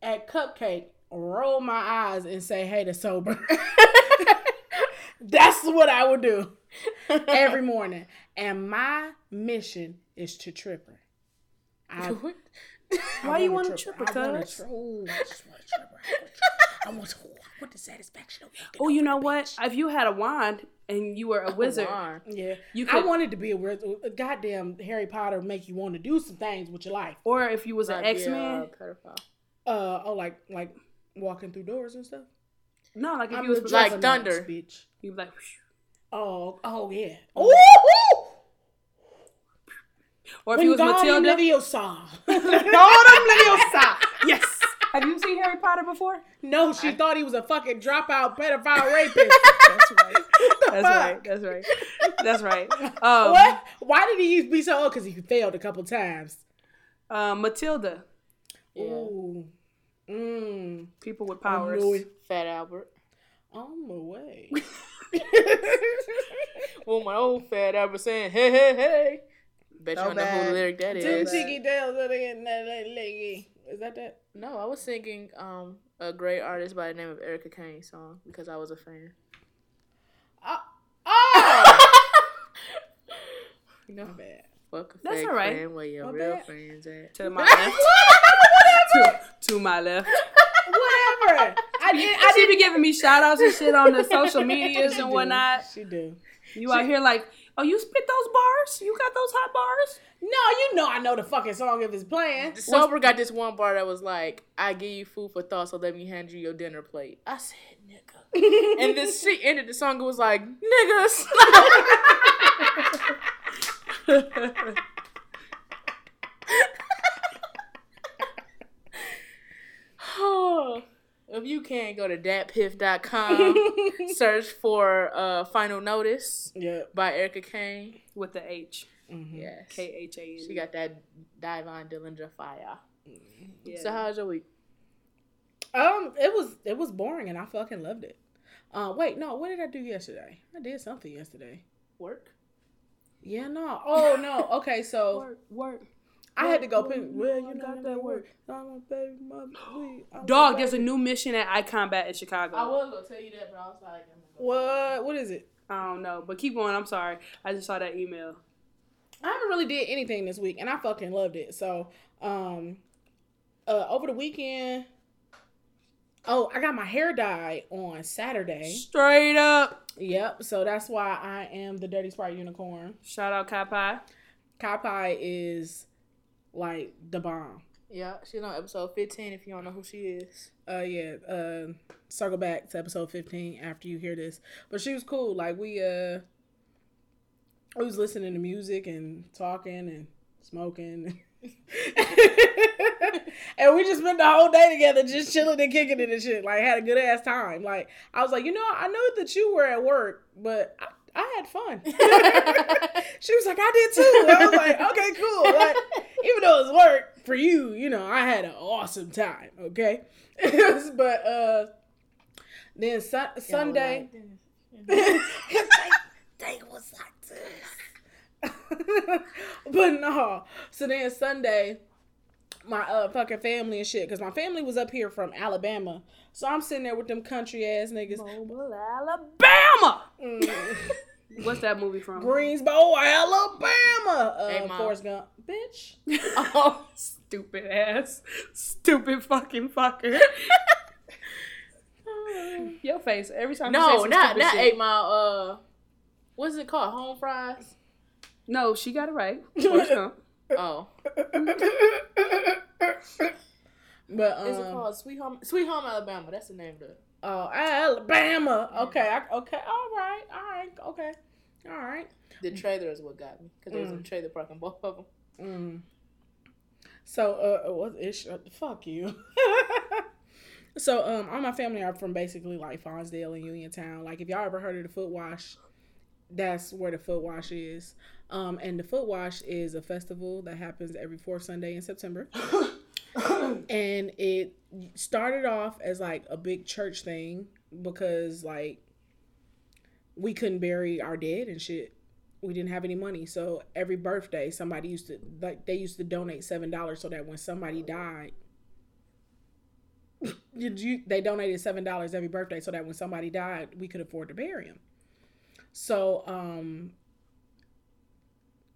at Cupcake, roll my eyes, and say, "Hey, to sober." That's what I would do every morning, and my mission is to trip her. I, What? I you want trip her, I wanna cuz? tri- ooh, I just want to trip. I want to. I want the satisfaction of Oh, you know what? bitch. If you had a wand and you were a wizard, Wine. Yeah, You I could- wanted to be a wizard. Goddamn Harry Potter make you want to do some things with your life. or if you was an a X Men, pedophile. Uh oh, like like walking through doors and stuff. no, like if I'm you was like Juggernaut, thunder. bitch. you was like, whoosh. Oh, oh yeah. or if you was Wingardium Matilda, Leviosa. Wingardium Leviosa. Yes. Have you seen Harry Potter before? No, she thought he was a fucking dropout pedophile rapist. That's right. That's fuck? right. That's right. That's right. Um, what? Why did he be so old? Because he failed a couple times. Uh, Matilda. Yeah. Ooh. Mmm. People with powers. knew. Fat Albert. On my way. Well, my old fat Albert saying, hey, hey, hey. Bet you So don't know who bad. the lyric that Two is. cheeky tails of the that. Is that that? No, I was singing um a great artist by the name of Erica Khan song because I was a fan. Oh! oh! You know, my bad. fuck a That's fake all right. fan where your My real bad. fans at. To my left. To, to my left. Whatever. I did. I She did. be giving me shout outs and shit on the social medias She and do. whatnot. She do. You out here like, oh, you spit those bars? You got those hot bars? No, you know I know the fucking song if it's playing. Sober got this one bar that was like, "I give you food for thought, so let me hand you your dinner plate." I said, "Nigga," and then she ended the song. It was like, "Niggas." If you can't go to datpiff.com, search for uh, "Final Notice" Yeah. by Erica Khan. With the H. Yes, K H A N. she got that Divine Dillinger fire. Yeah. So how's your week? Um, it was it was boring and I fucking loved it. Uh, wait, no, what did I do yesterday? I did something yesterday. Work. Yeah, no. Oh no. Okay, so work, work. I had to go work, pick. Well, you got know that work. I'm a baby mother. we- I'm a Dog, there's a new mission at Icon Bat in Chicago. I was gonna tell you that, but I was like, I'm gonna go. What? What is it? I don't know, but keep going. I'm sorry. I just saw that email. I haven't really did anything this week, and I fucking loved it. So, um, uh, over the weekend. Oh, I got my hair dyed on Saturday. Straight up. Yep. So that's why I am the Dirty Sprite Unicorn. Shout out Kai Pie. Kai Pie is like the bomb. Yeah, she's on episode 15. If you don't know who she is, Uh yeah, uh circle back to episode 15 after you hear this. But she was cool. Like we uh we was listening to music and talking and smoking. and we just spent the whole day together just chilling and kicking it and shit. Like had a good ass time. Like I was like, you know, I know that you were at work, but I, I had fun. she was like, I did too. I was like, okay, cool. Like, even though it's was work for you, you know, I had an awesome time. Okay, but uh, then su- Sunday. they, they was like this. but no. So then Sunday, my uh fucking family and shit, because my family was up here from Alabama. So I'm sitting there with them country ass niggas. Mobile, Alabama. Mm. What's that movie from? Greensboro, Alabama. Uh, Hey, Mom. Forrest Gump, bitch. oh, stupid ass. Stupid fucking fucker. Your face every time. you say no, not not shit. Eight Mile. Uh, what's it called? Home fries. No, she got it right. Forrest Gump. Oh, But is it um, called Sweet Home? Sweet Home Alabama. That's the name of it. Oh, Alabama. Okay, I, okay, all right, all right, okay, all right. The trailer is what got me because there was Mm. a trailer park on both of them. Mm. So, uh, what is fuck you? so, um, all my family are from basically like Faunsdale and Uniontown. Like, if y'all ever heard of the Foot Wash, that's where the Foot Wash is. Um, and the Foot Wash is a festival that happens every fourth Sunday in September. and it started off as like a big church thing because like we couldn't bury our dead and shit. We didn't have any money. So every birthday somebody used to like they used to donate seven dollars so that when somebody died you they donated seven dollars every birthday so that when somebody died we could afford to bury him. So um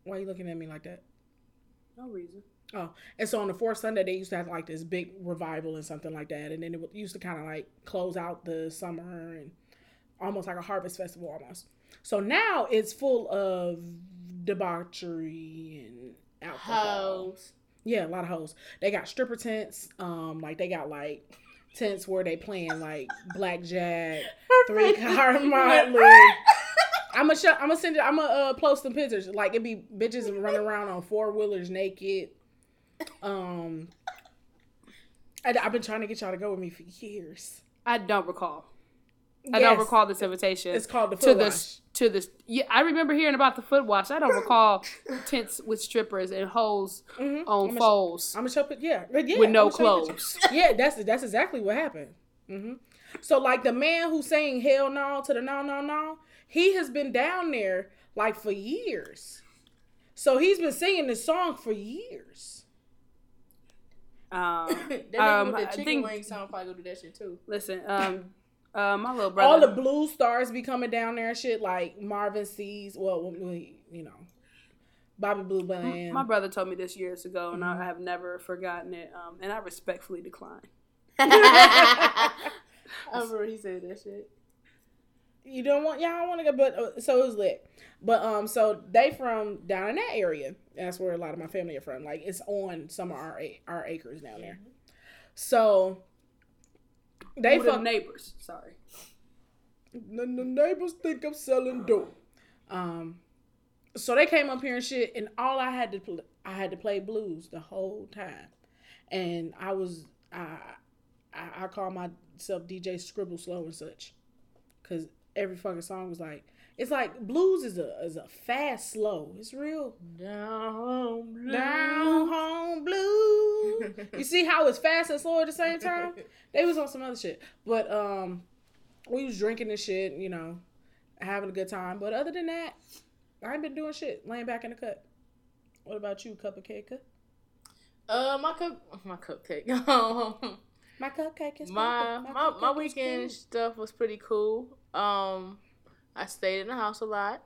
why are you looking at me like that No reason. Oh, and so on the fourth Sunday, they used to have like this big revival and something like that, and then it used to kind of like close out the summer and almost like a harvest festival almost. So now it's full of debauchery and alcohol. Hoes. Yeah, a lot of hoes. They got stripper tents. Um, like they got like tents where they playing like blackjack, three card motley. I'm gonna show, I'm gonna send it. I'm gonna uh, post some pictures. Like it'd be bitches running around on four wheelers naked. Um, I, have been trying to get y'all to go with me for years. I don't recall. I don't recall this invitation. It's called the to foot this to this. Yeah, I remember hearing about the foot wash. I don't recall tents with strippers and hoes Mhm. on I'ma- foals I'm gonna show it. Yeah, yeah with no clothes. yeah, that's that's exactly what happened. hmm So like the man who's saying "Hell No" to the "No No No," he has been down there like for years. So he's been singing this song for years. Um, that Um, with I the chicken think- wing sound probably go do that shit too. listen, um, uh, my little brother. All the blue stars be coming down there and shit like Marvin Sease. Well, you know, Bobby Blue Bland. my brother told me this years ago, and Mm-hmm. I have never forgotten it. Um, and I respectfully decline. I remember he said that shit. You don't want y'all want to go but uh, so it was lit. But um so they from down in that area. That's where a lot of my family are from. Like it's on some of our our acres down there. So they them neighbors. Sorry. the, the neighbors think i'm selling dope. Um so they came up here and shit and all i had to pl- i had to play blues the whole time. And i was i i, I call myself dj scribble slow and such because every fucking song was like it's like blues is a is a fast slow. It's real Down home, down home blue you see how it's fast and slow at the same time? They was on some other shit. But um we was drinking and shit you know having a good time. But other than that i ain't been doing shit. Laying back in the cut what about you cup of cake Uh, my cup, my cupcake. My cupcake is my my my cupcake weekend cool. stuff was pretty cool. Um, I stayed in the house a lot.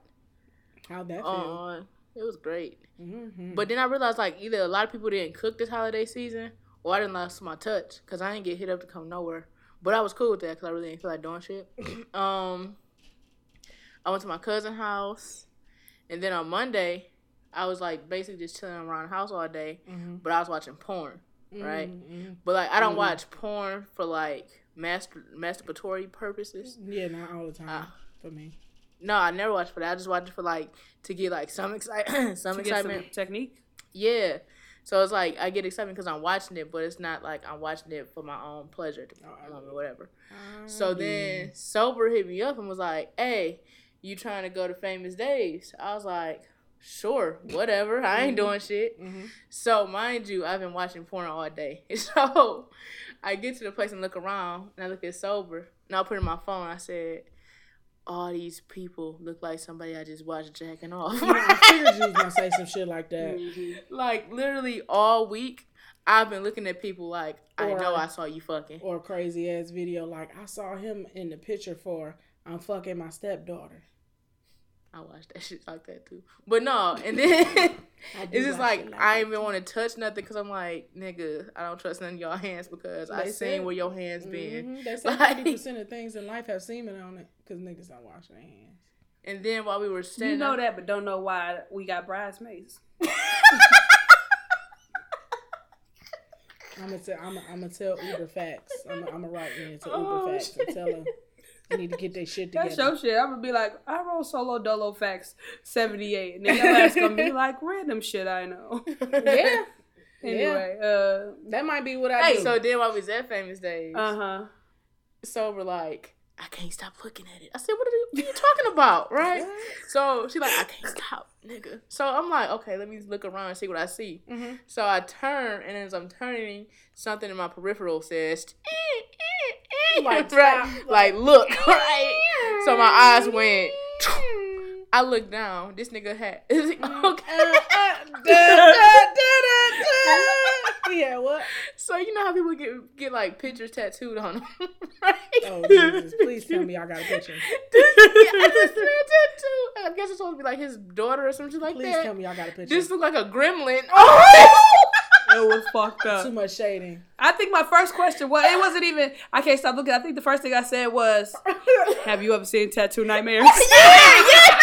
how'd that feel Uh, it was great. mm-hmm. But then I realized like either a lot of people didn't cook this holiday season, or I didn't lost my touch because I didn't get hit up to come nowhere. But I was cool with that because I really didn't feel like doing shit. um, I went to my cousin's house, and then on Monday, I was like basically just chilling around the house all day. Mhm. But I was watching porn, right? Mhm. But like I don't Mhm. watch porn for like master masturbatory purposes. yeah not all the time Ah. for me No, I never watch for that. I just watch it for like to get like some excitement, some To get some excitement. technique. Yeah. So it's like I get excited because I'm watching it, but it's not like I'm watching it for my own pleasure to Oh, or whatever. So then sober hit me up and was like, "Hey, you trying to go to Famous Dave's?" I was like, "Sure, whatever. I ain't doing shit." Mhm. So mind you, I've been watching porn all day. So I get to the place and look around, and I look at sober, and I put in my phone. I said, "All these people look like somebody I just watched jacking off." I figured you was gonna say some shit like that. like literally all week, I've been looking at people like, "I know I saw you fucking." Or crazy ass video like I saw him in the picture for I'm fucking my stepdaughter. I watched that shit like that too. But no, and then it's just like like I that, ain't even want to touch nothing because I'm like, nigga, I don't trust none of y'all hands because I seen said- where your hands been. Mhm. They say Like- fifty percent of things in life have semen on it because niggas don't wash their hands. And then while we were standing, You know up- that, but don't know why we got bridesmaids. I'm gonna tell. I'm gonna tell Uber facts. I'm gonna I'm gonna write in to Uber Oh, facts and tell them they need to get their shit together. That's your shit. I'm gonna be like, I wrote solo dolo facts 78. And then your ass gonna be like, random shit I know. yeah, anyway, uh, that might be what I Hey, do. so then while we was at Famous Dave's, uh huh. sober like, I can't stop looking at it. I said, what are you, what are you talking about, right? So she's like, I can't stop, nigga. So I'm like, okay, let me look around and see what I see. Mhm. So I turn, and as I'm turning, something in my peripheral says, eh, eh, eh, Like, right, like look, right. So my eyes went. I look down. This nigga had okay. yeah, what? So you know how people get get like pictures tattooed on them, right? Oh Jesus! Please tell me I got a picture. I just said tattoo. I guess it's supposed to be like his daughter or something like Please that. tell me y'all got a picture. This looked like a gremlin. It was fucked up. Too much shading. I think my first question was, it wasn't even, I can't stop looking. I think the first thing I said was, Have you ever seen Tattoo Nightmares? oh.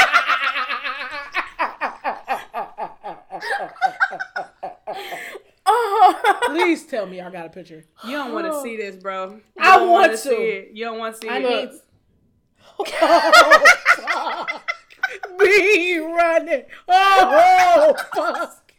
Please tell me I got a picture. You don't want to see this, bro. You I want wanna see it. You don't want to see I it. need. Oh, fuck. Be running. Oh, fuck.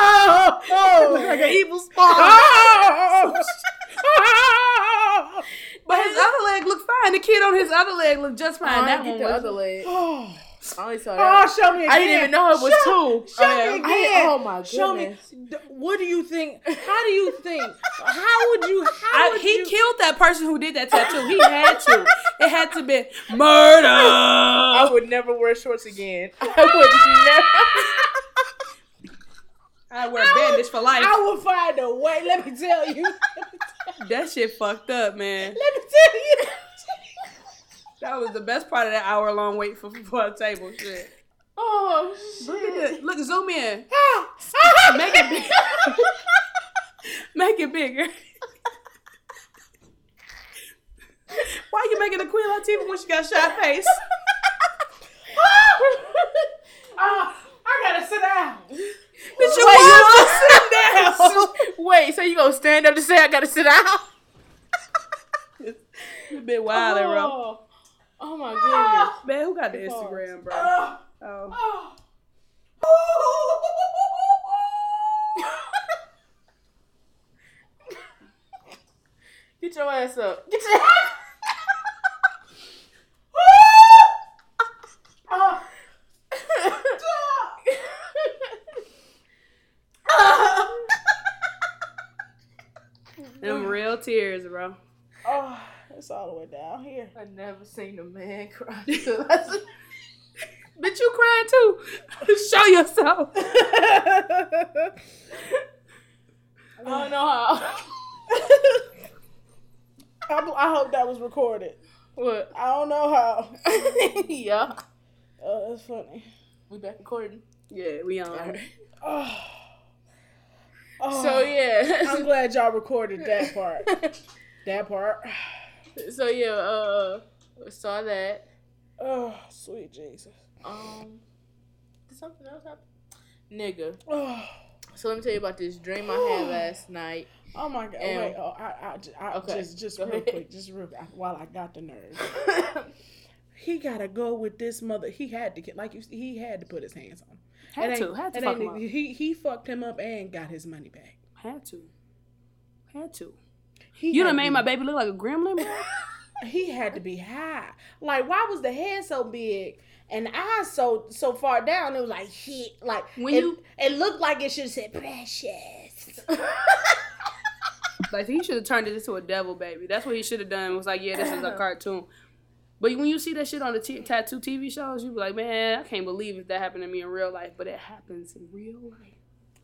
Oh, oh. like an oh. evil spawn. Oh. But his other leg looked fine. The kid on his other leg looked just Oh, fine. I that one the other leg. oh, I saw oh, show me again. I didn't even know it was show, two. Show Oh, yeah. me I again. oh, my Show me. goodness. What do you think? How do you think? How would you? How I, would he you? killed that person who did that tattoo. He had to. It had to be murder. I would never wear shorts again. I would never. I wear bandage for life. I will find a way. Let me tell you. That shit fucked up, man. Let me tell you. That was the best part of that hour long wait for, for a table shit. Oh Look at shit. this. Look, zoom in. Ah, Make it big. Make it bigger. Why you making a Queen Latifah when she got shot face? Ah, I gotta sit down. Bitch, you Wait, was sitting down. Wait, so you gonna stand up to say I gotta sit down? You been wild, bro. Oh, my goodness. Man, who got the Instagram, bro? Ah, Oh. ah. Get your ass up. Get your Ah. Them real tears, bro. Oh, it's all the way down here. I never seen a man cry. till Bitch, you crying too. Show yourself. I don't know how. I, I hope that was recorded. What? I don't know how. yeah. Oh, that's funny. We back recording. Yeah, we on. Oh. Oh. So yeah. I'm glad y'all recorded that part. That part. so yeah, uh saw that. Oh, sweet Jesus. Um did something else happen? Nigga. Oh, So let me tell you about this dream I had last night. oh my God. And- Wait, oh, I, I, I Okay, just, just go real ahead. quick, just real while I got the nerve. He gotta go with this mother. He had to get like you. He had to put his hands on. him. Had It to. Had to it fuck him up. He he fucked him up and got his money back. Had to. Had to. He You done made be- my baby look like a gremlin. He had to be high. Like why was the head so big and the eyes so so far down? It was like shit. Like When it, you- it looked like it should say precious. Like he should have turned it into a devil baby. That's what he should have done. It was like, yeah, this is a cartoon. But when you see that shit on the t- tattoo TV shows, you be like, man, I can't believe if that happened to me in real life. But it happens in real life.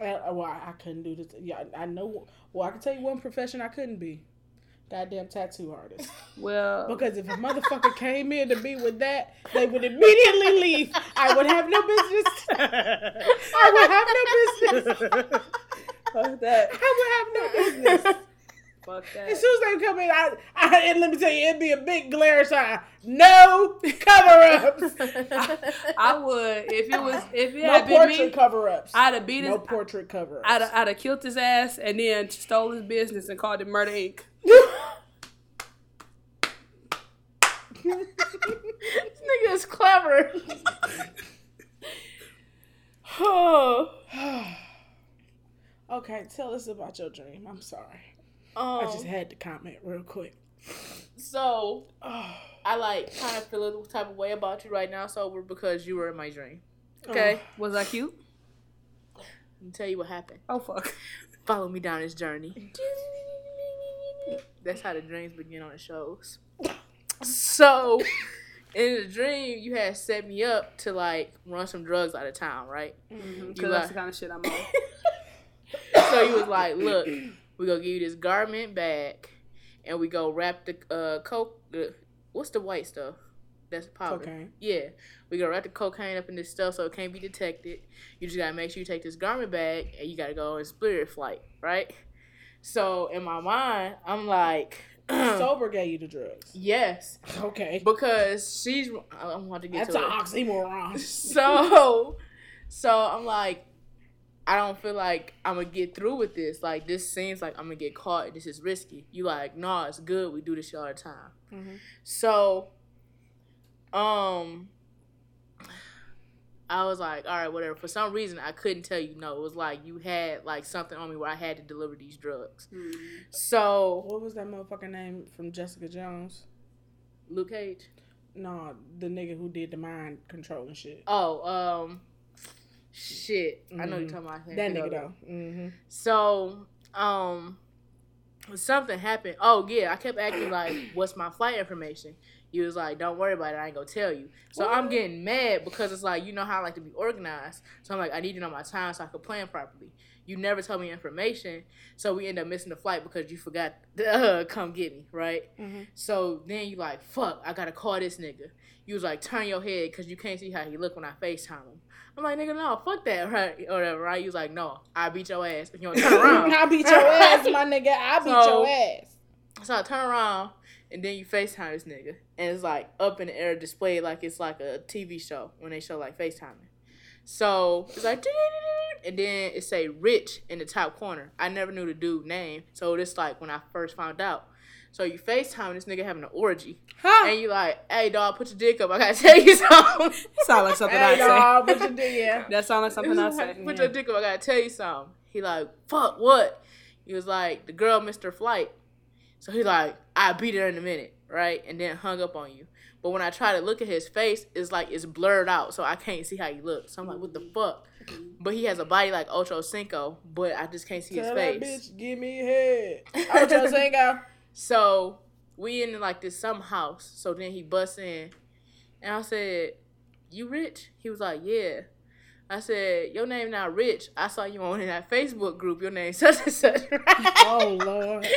Uh, well, I, I couldn't do this. Yeah, I I know. Well, I can tell you one profession I couldn't be. Goddamn tattoo artist. Well, Because if a motherfucker came in to be with that, they would immediately leave. I would have no business. I would have no business. fuck that. I would have no business. Fuck As soon as they come in, I, I and let me tell you, it'd be a big glare sign. No cover ups. I would if it was if it No had been portrait me. cover ups. I'd have beat his. No portrait cover ups. I'd have, I'd have killed his ass and then stole his business and called it Murder Inc. this nigga is clever. oh. okay, tell us about your dream. I'm sorry. Um, I just had to comment real quick. so Oh, I like kind of feel a type of way about you right now, sober, because you were in my dream. Okay, Was I cute? let me tell you what happened. Oh fuck. Follow me down this journey. That's how the dreams begin on the shows. So, in the dream, you had set me up to like run some drugs out of town, right? Because You that's are- the kind of shit I'm on. so you was like, look, we gonna give you this garment back, and we go wrap the uh coke. Uh, what's the white stuff? That's powder. Cocaine. Yeah, we gonna wrap the cocaine up in this stuff so it can't be detected. You just gotta make sure you take this garment bag and you gotta go on spirit flight, right? So in my mind, I'm like, Sober gave you the drugs. yes, Okay. because she's. I don't want to get That's to an it. oxymoron. So, so I'm like, I don't feel like I'm gonna get through with this. Like this seems like I'm gonna get caught. This is risky. You like, no, it's good. We do this all the time. Mhm. So, um, I was like, all right, whatever. For some reason, I couldn't tell you no. It was like you had like something on me where I had to deliver these drugs. Mm. So What was that motherfucker name from Jessica Jones? Luke Cage. No, the nigga who did the mind controlling shit. Oh, um, shit. I know you're Mhm. talking about That nigga though. Mm-hmm. So, um, something happened. Oh yeah, I kept asking like, "What's my flight information?" You was like, "Don't worry about it. I ain't gonna tell you." So I'm getting mad because it's like you know how I like to be organized. So I'm like, I need to know my time so I can plan properly. You never tell me information, so we end up missing the flight because you forgot to uh, come get me, right? Mhm. So then you like, fuck, I gotta call this nigga. You was like, turn your head because you can't see how he look when I FaceTime him. I'm like, nigga, no, fuck that, right? Or whatever, right? You was like, no, I beat your ass if you don't turn around. I beat your ass, my nigga. I beat So- your ass. So I turn around and then you FaceTime this nigga. And it's like up in the air displayed like it's like a TV show when they show like FaceTiming. So it's like and then it say Rich in the top corner. I never knew the dude name. So it's like when I first found out. So you FaceTime this nigga having an orgy. Huh? And you like, hey dog, put your dick up. I gotta tell you something. That sound like something I Hey, say. y'all, what you do? Yeah. That sound like something I say. Put your dick up. I gotta tell you something. He like, fuck what? He was like, the girl missed her flight. So he like, I beat her in a minute, right? And then hung up on you. But when I try to look at his face, it's like it's blurred out, so I can't see how he looks. So I'm like, what the fuck? But he has a body like Ocho Cinco, but I just can't see his Tell that face. bitch, give me head. Ocho Cinco. So we in like this some house. So then he busts in, and I said, "You rich?" He was like, "Yeah." I said, "Your name not Rich. I saw you on in that Facebook group. Your name such and such." Oh Lord.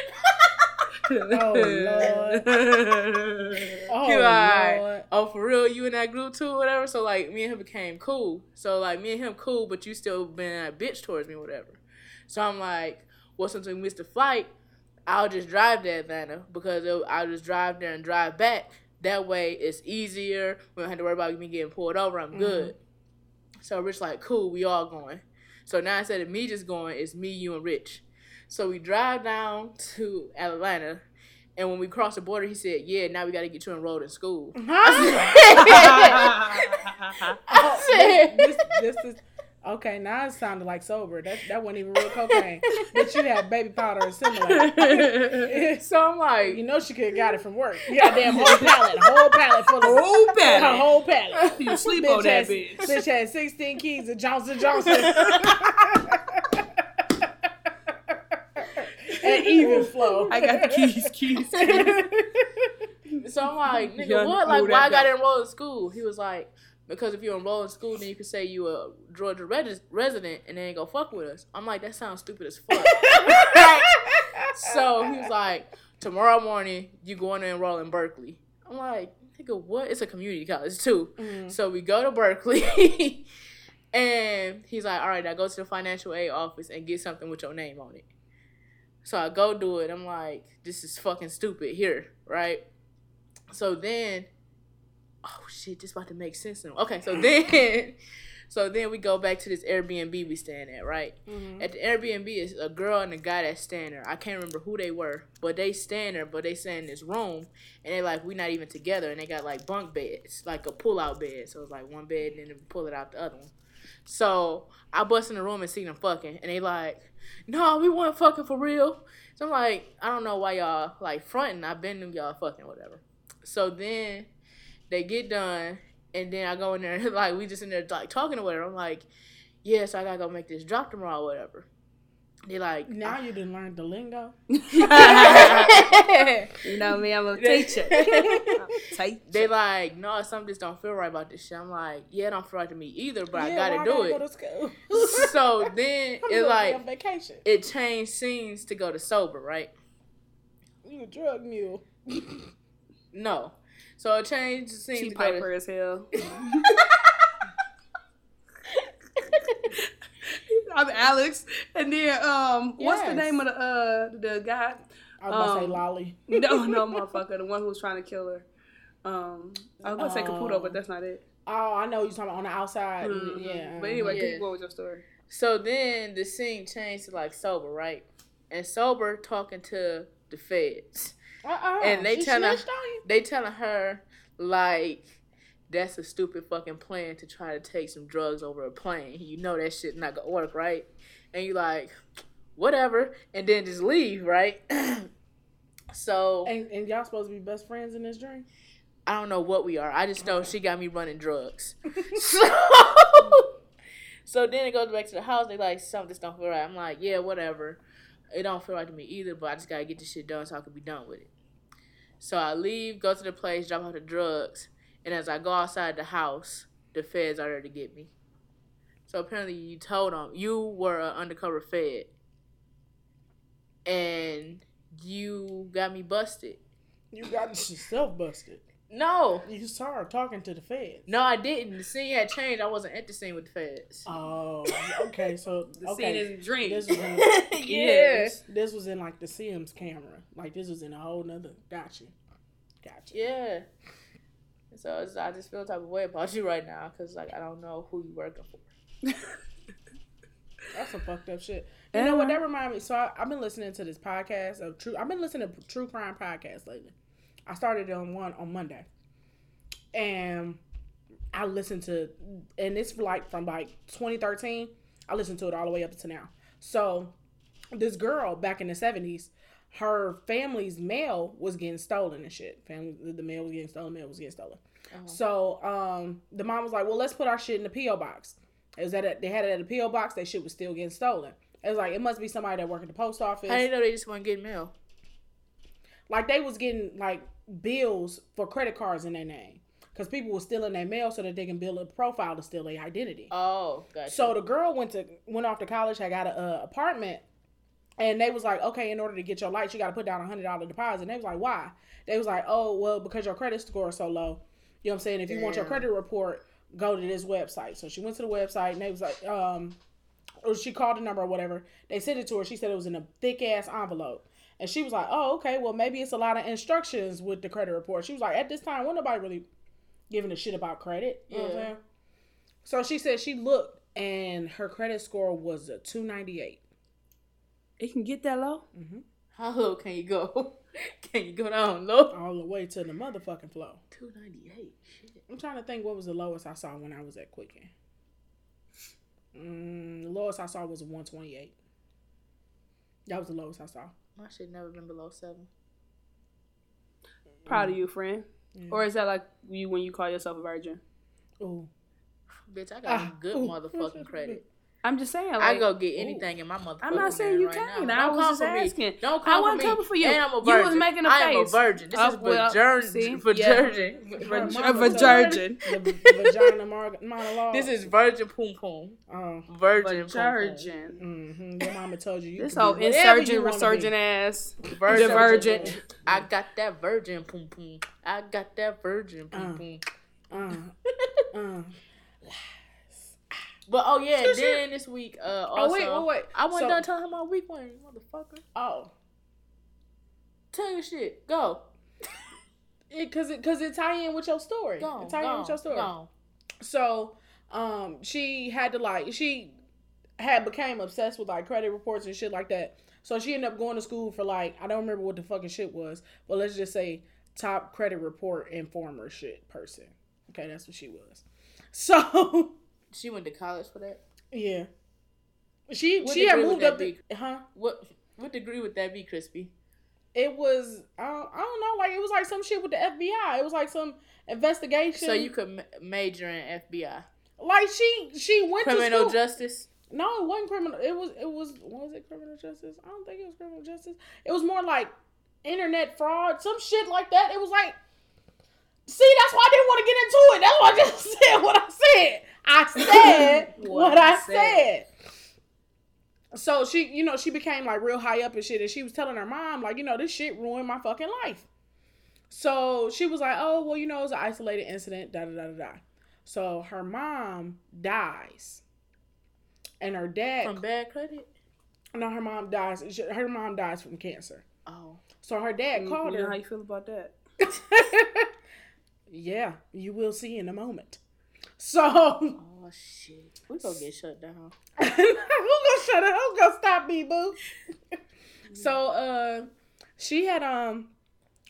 Oh Lord. Oh He like, Lord. oh, for real, you in that group too, whatever. So like, me and him became cool. So like, me and him cool, but you still been a bitch towards me, whatever. So I'm like, well, since we missed the flight, I'll just drive to Atlanta because it, I'll just drive there and drive back. That way, it's easier. We don't have to worry about me getting pulled over. I'm mm-hmm. good. So Rich like, cool, we all going. So now instead of me just going, it's me, you, and Rich. So we drive down to Atlanta, and when we cross the border, he said, "Yeah, now we got to get you enrolled in school." I said, this, this is okay. Now it sounded like sober. That that wasn't even real cocaine. but you had baby powder and similar. so I'm like, You know she could have got it from work. Goddamn whole pallet, whole pallet full of Whole a pallet. whole pallet. You sleep on that has, bitch. Bitch had 16 keys of Johnson Johnson. and even flow. I got the keys, keys. so I'm like, nigga, Young what? Like, why I got enrolled in school? He was like, because if you enroll in school, then you can say you a Georgia resident and they ain't gonna fuck with us. I'm like, that sounds stupid as fuck. so he was like, tomorrow morning you going to enroll in Berkeley. I'm like, nigga, what? It's a community college too. Mhm. So we go to Berkeley, and he's like, all right, now go to the financial aid office and get something with your name on it. So I go do it. I'm like, this is fucking stupid here, right? So then, oh shit, this about to make sense now. Okay, so then, so then we go back to this Airbnb we staying at, right? Mhm. At the Airbnb is a girl and a guy that's staying there. I can't remember who they were, but they staying there, but they stay in this room, and they like we not even together, and they got like bunk beds, like a pull out bed. So it's like one bed, and then pull it out the other one. So I bust in the room and see them fucking, and they like, no, we weren't fucking for real. So I'm like, I don't know why y'all like fronting. I've been to y'all fucking whatever. So then they get done, and then I go in there like we just in there like talking or whatever. I'm like, yeah, so I gotta go make this drop tomorrow or whatever. They like Now you done learned the lingo. You know me, I'm a teacher. Teacher. they like, no, something just don't feel right about this shit. I'm like, yeah, it don't feel right to me either, but I gotta why do Go it. to school? so then I'm it like on vacation. it changed scenes to go to sober, right? You a drug mule. No. So it changed scenes She to go piper to as hell. I'm Alex, and then um, what's the name of the uh the guy? I was about to say Um, lolly. No, no, motherfucker, the one who was trying to kill her. Um, I was gonna say Caputo, but that's not it. Oh, I know you're talking about on the outside. Mhm. Yeah. But anyway, Yeah. keep going with your story. So then the scene changed to like sober, right? And sober talking to the feds. Uh-uh. and they She tell her- snitched on you? They telling her like that's a stupid fucking plan to try to take some drugs over a plane. You know that shit not gonna work, right? And you like, whatever, and then just leave, right? so And, and y'all supposed to be best friends in this dream? I don't know what we are. I just know she got me running drugs. so, so then it goes back to the house. They like something just don't feel right. I'm like, yeah, whatever. It don't feel right to me either, but I just gotta get this shit done so I can be done with it. So I leave, go to the place, drop off the drugs, and as I go outside the house, the feds are there to get me. So apparently you told them you were an undercover fed, and you got me busted. You got yourself busted. No, You saw her talking to the feds. no, I didn't. The scene had changed. I wasn't at the scene with the feds. Oh, okay. So The okay. scene the dream. This was in, yeah, this was in like the Sims camera. Like this was in a whole nother. Gotcha. Gotcha. yeah. So it's, I just feel type of way about you right now because like I don't know who you working for. That's some fucked up shit. You know what? That reminded me. So I, I've been listening to this podcast of true. I've been listening to true crime podcasts lately. I started on one on Monday, and I listened to, and it's like from like 2013. I listened to it all the way up to now. So this girl back in the 70s, her family's mail was getting stolen and shit. Family, the mail was getting stolen. Mail was getting stolen. So um, the mom was like, "Well, let's put our shit in the PO box." It was at a, they had it at a PO box. That shit was still getting stolen. It was like it must be somebody that worked at the post office. I didn't know they just want to get mail. Like they was getting like bills for credit cards in their name because people were stealing their mail so that they can build a profile to steal their identity. Oh, gotcha. So the girl went to went off to college, I got a uh, apartment, and they was like, okay, in order to get your lights, you got to put down a hundred dollar deposit. And they was like, why? They was like, oh, well, because your credit score is so low. You know what I'm saying? If you want your credit report, go to this website. So she went to the website, and they was like, um, or she called the number or whatever. They sent it to her. She said it was in a thick ass envelope. And she was like, oh, okay, well, maybe it's a lot of instructions with the credit report. She was like, at this time, wasn't nobody really giving a shit about credit. You know what I'm Yeah. saying? So she said she looked and her credit score was a 298. it can get that low. How low can you go? can you go down low? All the way to the motherfucking flow. Two ninety eight. Shit. I'm trying to think what was the lowest I saw when I was at Quicken. Mm, the lowest I saw was a 128. That was the lowest I saw. My shit never been below seven. Proud of you, friend. Yeah. Or is that like you when you call yourself a virgin? Ooh. Bitch, I got Ah, good motherfucking credit. I'm just saying. I Like, go get anything in my motherfucking I'm not saying you right can't. Now. I Don't was come just for me. asking. Don't I come wasn't for coming for you. And I'm a You virgin. was making a I am a face. virgin. This Oh, is well, virgin. see? Virgin. Vir- Her a mama virgin. told her The vagina monologue. This is virgin poom poom. Oh. Virgin. Virgin. Mm-hmm. Your mama told you. you This could whole be whatever you insurgent, resurgent be. ass. Virgin. Divergent. I got that virgin poom poom. I got that virgin poom Uh. poom. Uh, uh. But oh yeah, shit. then this week, uh, also, Oh wait, wait, wait. I wasn't So- done telling him my week went, motherfucker. Oh, Tell your shit. Go. it cause it cause it tie in with your story. Go. it tie in Go. with your story. Go. So, um, she had to like she had became obsessed with like credit reports and shit like that. So she ended up going to school for like I don't remember what the fucking shit was, but let's just say top credit report informer shit person. Okay, that's what she was. So She went to college for that. yeah, she What she had moved up. be? huh? What what degree would that be, Chrispy? It was I don't, I don't know like it was like some shit with the FBI. It was like some investigation. So you could ma- major in FBI, like she she went to criminal school. justice. No, it wasn't criminal. It was it was was it criminal justice? I don't think it was criminal justice. It was more like internet fraud, some shit like that. It was like See, that's why I didn't want to get into it. That's why I just said what I said. I said What what, I I said. So she, you know, she became like real high up and shit, and she was telling her mom, like, you know, this shit ruined my fucking life. So she was like, oh, well, you know, it was an isolated incident, da da da da da. So her mom dies, and her dad. From bad credit. no, her mom dies. she- Her mom dies from cancer. Oh. So her dad mm, called You know her. how you feel about that? yeah, you will see in a moment. So Oh shit. We gonna get shut down. who gonna shut up? Who gonna stop me, boo? so uh, she had um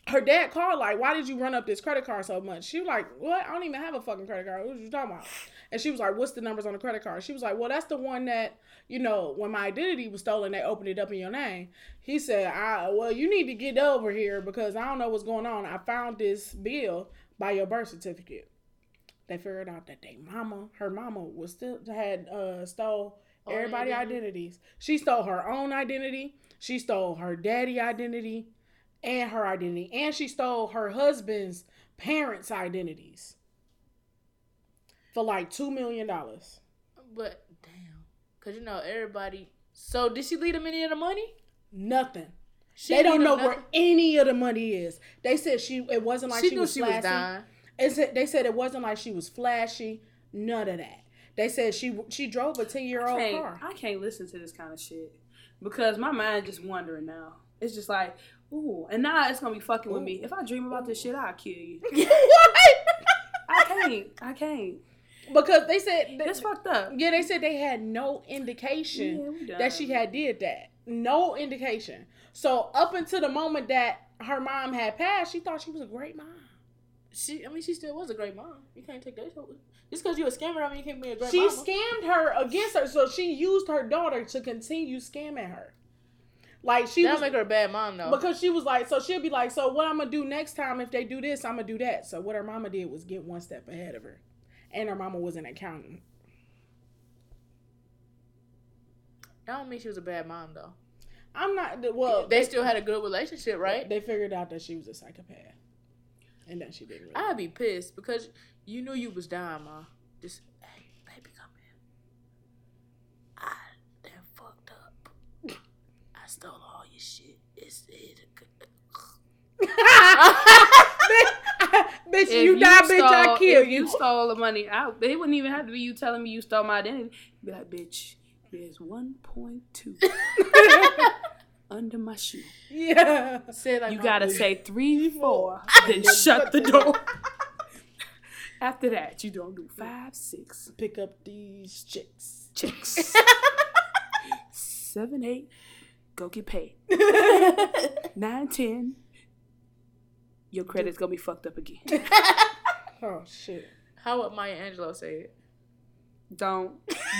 her dad called like, "Why did you run up this credit card so much?" She was like, "What? I don't even have a fucking credit card. What are you talking about?" And she was like, "What's the numbers on the credit card?" She was like, "Well, that's the one that you know when my identity was stolen, they opened it up in your name." He said, "I well, you need to get over here because I don't know what's going on. I found this bill by your birth certificate." They figured out that they mama, her mama, was still had uh stole All everybody identity. identities. She stole her own identity. She stole her daddy identity and her identity. And she stole her husband's parents' identities for like two million dollars. But damn, cause you know everybody. So did she leave them any of the money? Nothing. She they don't know where any of the money is. They said she it wasn't like she, she, was she flashy. was dying. It they said it wasn't like she was flashy. None of that. They said she she drove a ten year old car. I can't listen to this kind of shit because my mind just wandering now. It's just like, ooh, and now it's gonna be fucking with me. If I dream about this shit, I'll kill you. I can't. I can't. because they said It's fucked up. yeah they said they had no indication Yeah, that she had did that. No indication. So up until the moment that her mom had passed, she thought she was a great mom. She, I mean, she still was a great mom. You can't take that. shit. Just because you a scammer, I mean, you can't be a great mom. She mama. scammed her against her, so she used her daughter to continue scamming her. Like she That make her a bad mom though. because she was like, so she'll be like, so what I'm gonna do next time if they do this, I'm gonna do that. So what her mama did was get one step ahead of her, and her mama was an accountant. that don't mean she was a bad mom though. I'm not well. they still had a good relationship, right? They figured out that she was a psychopath, and that she didn't. Really I'd be pissed because you knew you was dying, ma. Just hey, baby, come here. I done fucked up. I stole all your shit. It's it. bitch, If you die, bitch, I kill you. You stole the money. I, it wouldn't even have to be you telling me you stole my identity. Be like, bitch, there's 1.2 under my shoe. Yeah. Said like You gotta boo. say three, four, then shut the door. After that, you don't do five, six, Pick up these chicks. Chicks. Seven, eight, go get paid. Nine, ten, your credit's gonna be fucked up again. Oh shit. How would Maya Angelou say it? Don't,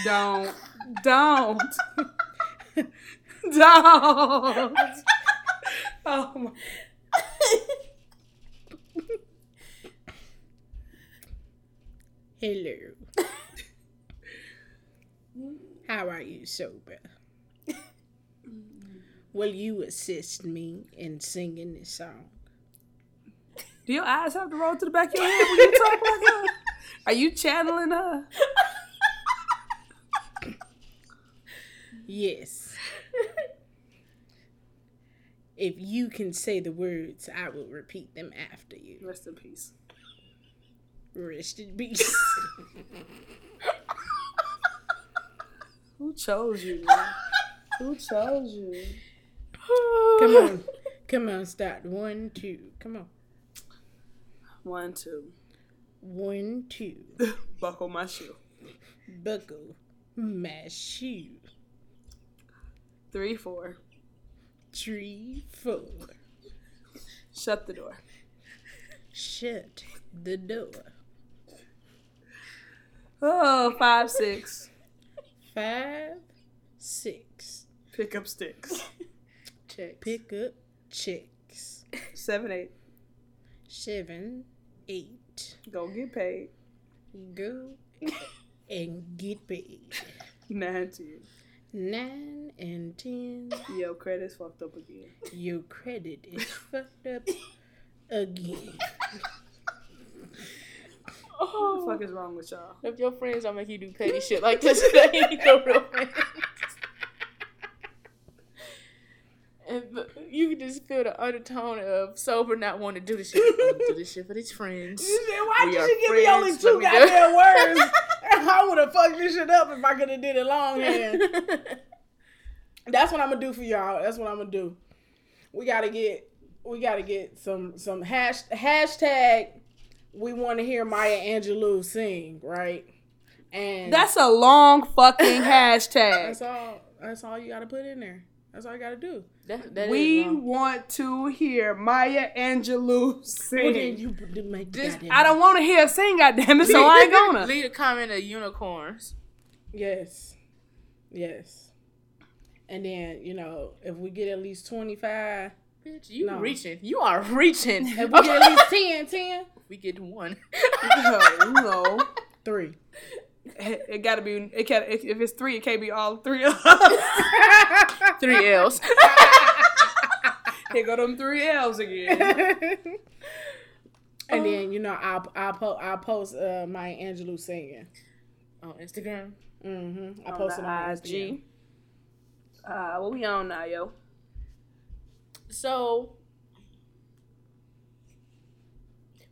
don't, don't, don't. Oh my. Hello. How are you, sober? Will you assist me in singing this song? Do your eyes have to roll to the back of your head when you talk like that? Are you channeling her? Yes. If you can say the words, I will repeat them after you. Rest in peace. Rest in peace. Who chose you. Who chose you? Come on. Come on, start. One, two. Come on. One, two. One, two. Buckle my shoe. Buckle my shoe. Three, four. Three, four. Shut the door. Shut the door. Oh, five, six. Five, six. Pick up sticks. Checks. Pick up chicks. Seven, eight. Seven, eight. Go get paid. Go and get paid. Nine, ten. Nine and ten. Yo, credit's fucked up again. Your credit is fucked up again. What Oh, the fuck is wrong with y'all? if your friends don't make you do petty shit like this, they ain't your real friends. And the- you just feel the undertone of sober not wanting to do this shit. I wanna do this shit for these friends. Why We did are you give me only two let me do- goddamn words? I would have fucked this shit up if I could have did it longhand. That's what I'm gonna do for y'all. That's what I'm gonna do. We gotta get we gotta get some some hash hashtag we want to hear Maya Angelou sing, right? And That's a long fucking hashtag. that's all that's all you gotta put in there. That's all you gotta do. That, that we um, want to hear Maya Angelou Well, sing. then you b- This- I don't want to hear her sing, goddammit, so I ain't gonna. leave a comment of unicorns. Yes. Yes. And then, you know, if we get at least 25, Bitch, you No. reaching. You are reaching. if we get at least 10, 10, we get one. no, no. three. It, gotta be. It can If, if it's three, it can't be all three of. Three L's. Here go them three L's again. and then, you know, I'll, I'll, po- I'll post uh, Maya Angelou singing. On Instagram. Mm-hmm. I On posted on Instagram. IG. Uh, what we on now, yo? So,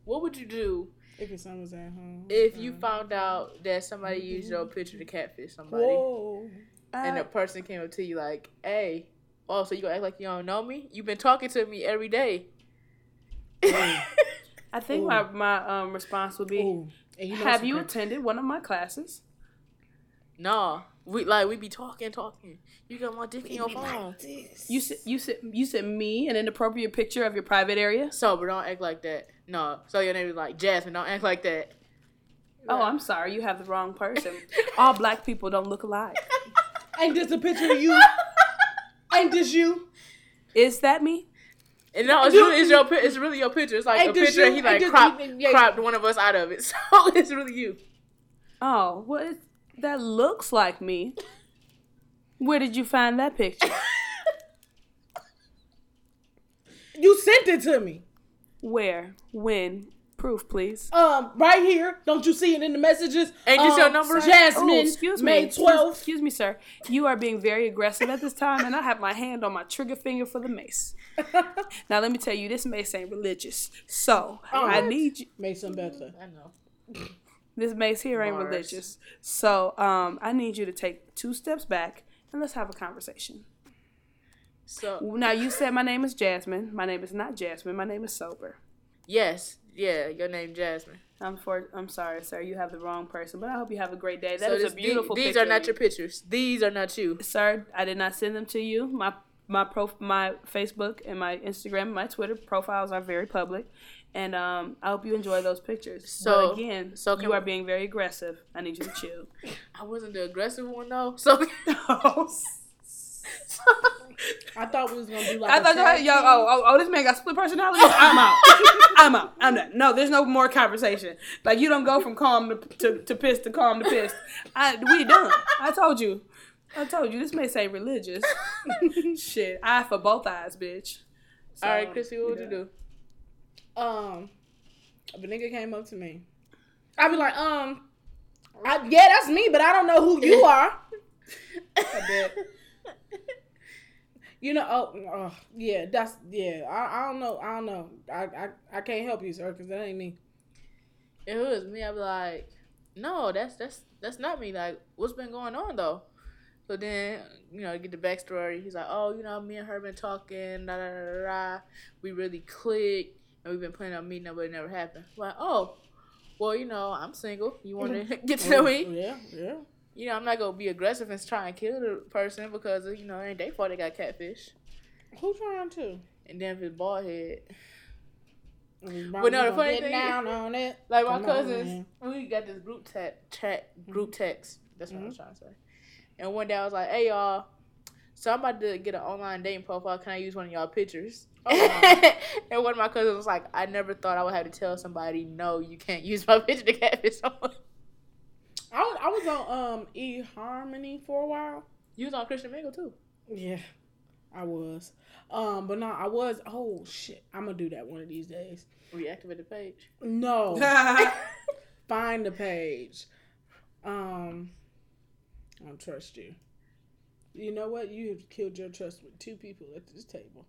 what would you do If your son was at home. if you found out that somebody used your picture to catfish somebody, Whoa. and the person came up to you like, "Hey, oh, so you gonna act like you don't know me? You've been talking to me every day." I think Ooh. my my um response would be, Ooh. And you know Have some you cra- attended one of my classes? no, we like we be talking, talking. You got my dick in your Be phone. like. You said you sent you sent me an inappropriate picture of your private area. So, but don't act like that. No, so your name is like Jasmine. Don't act like that. Oh, I'm sorry, you have the wrong person. All black people don't look alike. Ain't this a picture of you? Ain't this you? Is that me? And no, it's really it's your it's really your picture. It's like Ain't a picture. you? He Ain't like cropped even- yeah. cropped one of us out of it. So it's really you. Oh, well, it, that looks like me. Where did you find that picture? You sent it to me. Where? When? Proof, please. Um, right here. Don't you see it in the messages? Ain't this um, your number? Jasmine, Oh, excuse me. May Excuse- 12th. Excuse me, sir. You are being very aggressive at this time, and I have my hand on my trigger finger for the mace. Now, let me tell you, this mace ain't religious. So, I need you. Make some better. I know. This here ain't religious. So, um, I need you to take two steps back and let's have a conversation. So Now, you said my name is Jasmine. My name is not Jasmine. My name is Sober. yes, yeah, your name Jasmine. I'm for. I'm sorry, sir. You have the wrong person. But I hope you have a great day. That so is a beautiful. These, are not your pictures. These are not you. sir. I did not send them to you. My my prof my Facebook and my Instagram and my Twitter profiles are very public, and um, I hope you enjoy those pictures. So- but again, so you are being very aggressive. I need you to chill. I wasn't the aggressive one though. So. I thought we was gonna do like. I thought y'all, yo, team. oh, oh, oh, this man got split personality. I'm out. I'm out. I'm done. No, there's no more conversation. Like you don't go from calm to to, to pissed to calm to piss. I we done. I told you. I told you. This may say religious. Shit, eye for both eyes, bitch. So, All right, Chrispy, what would you do? Um, a nigga came up to me, I'd be like, um, I, yeah, that's me, but I don't know who you are. You know, oh, oh yeah, that's yeah. I, I don't know, I don't know. I, I, I can't help you, sir, because that ain't me. If it was me, I'd be like, no, that's that's that's not me. Like, what's been going on though? So then, you know, get the backstory. He's like, oh, you know, me and her been talking, da da da da. da. We really clicked, and we've been planning on meeting up, but it never happened. Like, oh, well, you know, I'm single. You want to get to know me? Yeah, yeah. You know, I'm not gonna be aggressive and try and kill the person because you know, it ain't their fault they got catfish. Who trying to? And then if it's bald head, But no, the funny thing down on it. Like my Come cousins, man. we got this group chat, chat group text. That's what I Mm-hmm. was trying to say. And one day I was like, "Hey y'all, so I'm about to get an online dating profile. Can I use one of y'all pictures?" Oh, and one of my cousins was like, "I never thought I would have to tell somebody, no, you can't use my picture to catfish someone." I was, I was on um E Harmony for a while. You was on Christian Mingle too. Yeah, I was. Um, but no, I was. Oh shit, I'm gonna do that one of these days. Reactivate the page. No, find the page. Um, I don't trust you. You know what? You have killed your trust with two people at this table.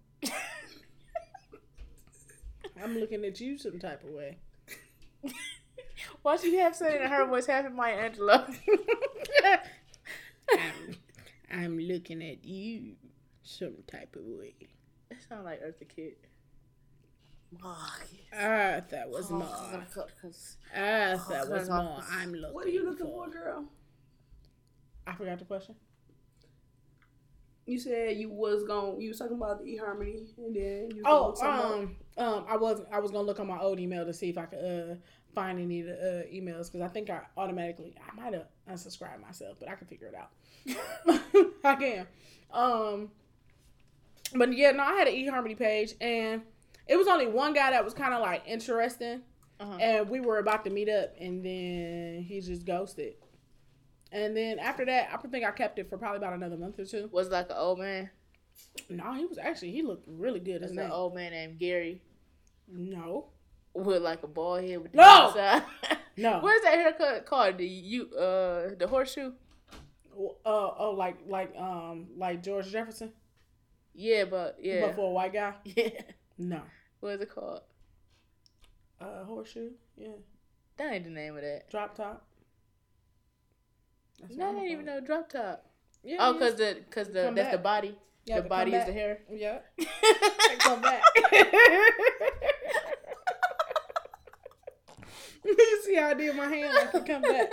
I'm looking at you some type of way. Why she have said it in her voice, half in my Angela? I'm, I'm looking at you some type of way. it sounds like Eartha Kitt. Ah, that was more. Ah, that was more. I'm looking. What are you looking for, girl? I forgot the question. You said you was going. You was talking about the eHarmony, and then you. Oh, gonna talk about- um, um, I was I was gonna look on my old email to see if I could uh find any of the uh, emails because I think I automatically I might have unsubscribed myself, but I can figure it out. I can. Um, but yeah, no, I had an eHarmony page, and it was only one guy that was kind of like interesting, Uh-huh. and we were about to meet up, and then he just ghosted. And then after that, I think I kept it for probably about another month or two. Was like an old man. No, he was actually he looked really good. There's His an old man named Gary No, with like a bald head with the No! no. Where's that haircut called? The you uh the horseshoe? Uh oh, like like um like George Jefferson, Yeah, but yeah. but for a white guy. Yeah. No. What is it called? Uh, horseshoe. Yeah. That ain't the name of that. Drop top. That's No, I didn't even know drop top. Yeah. Oh, cause the cause the Come that's the body. Yeah, the body is the hair. Yeah. Come back. you see how I did my hand like it come back.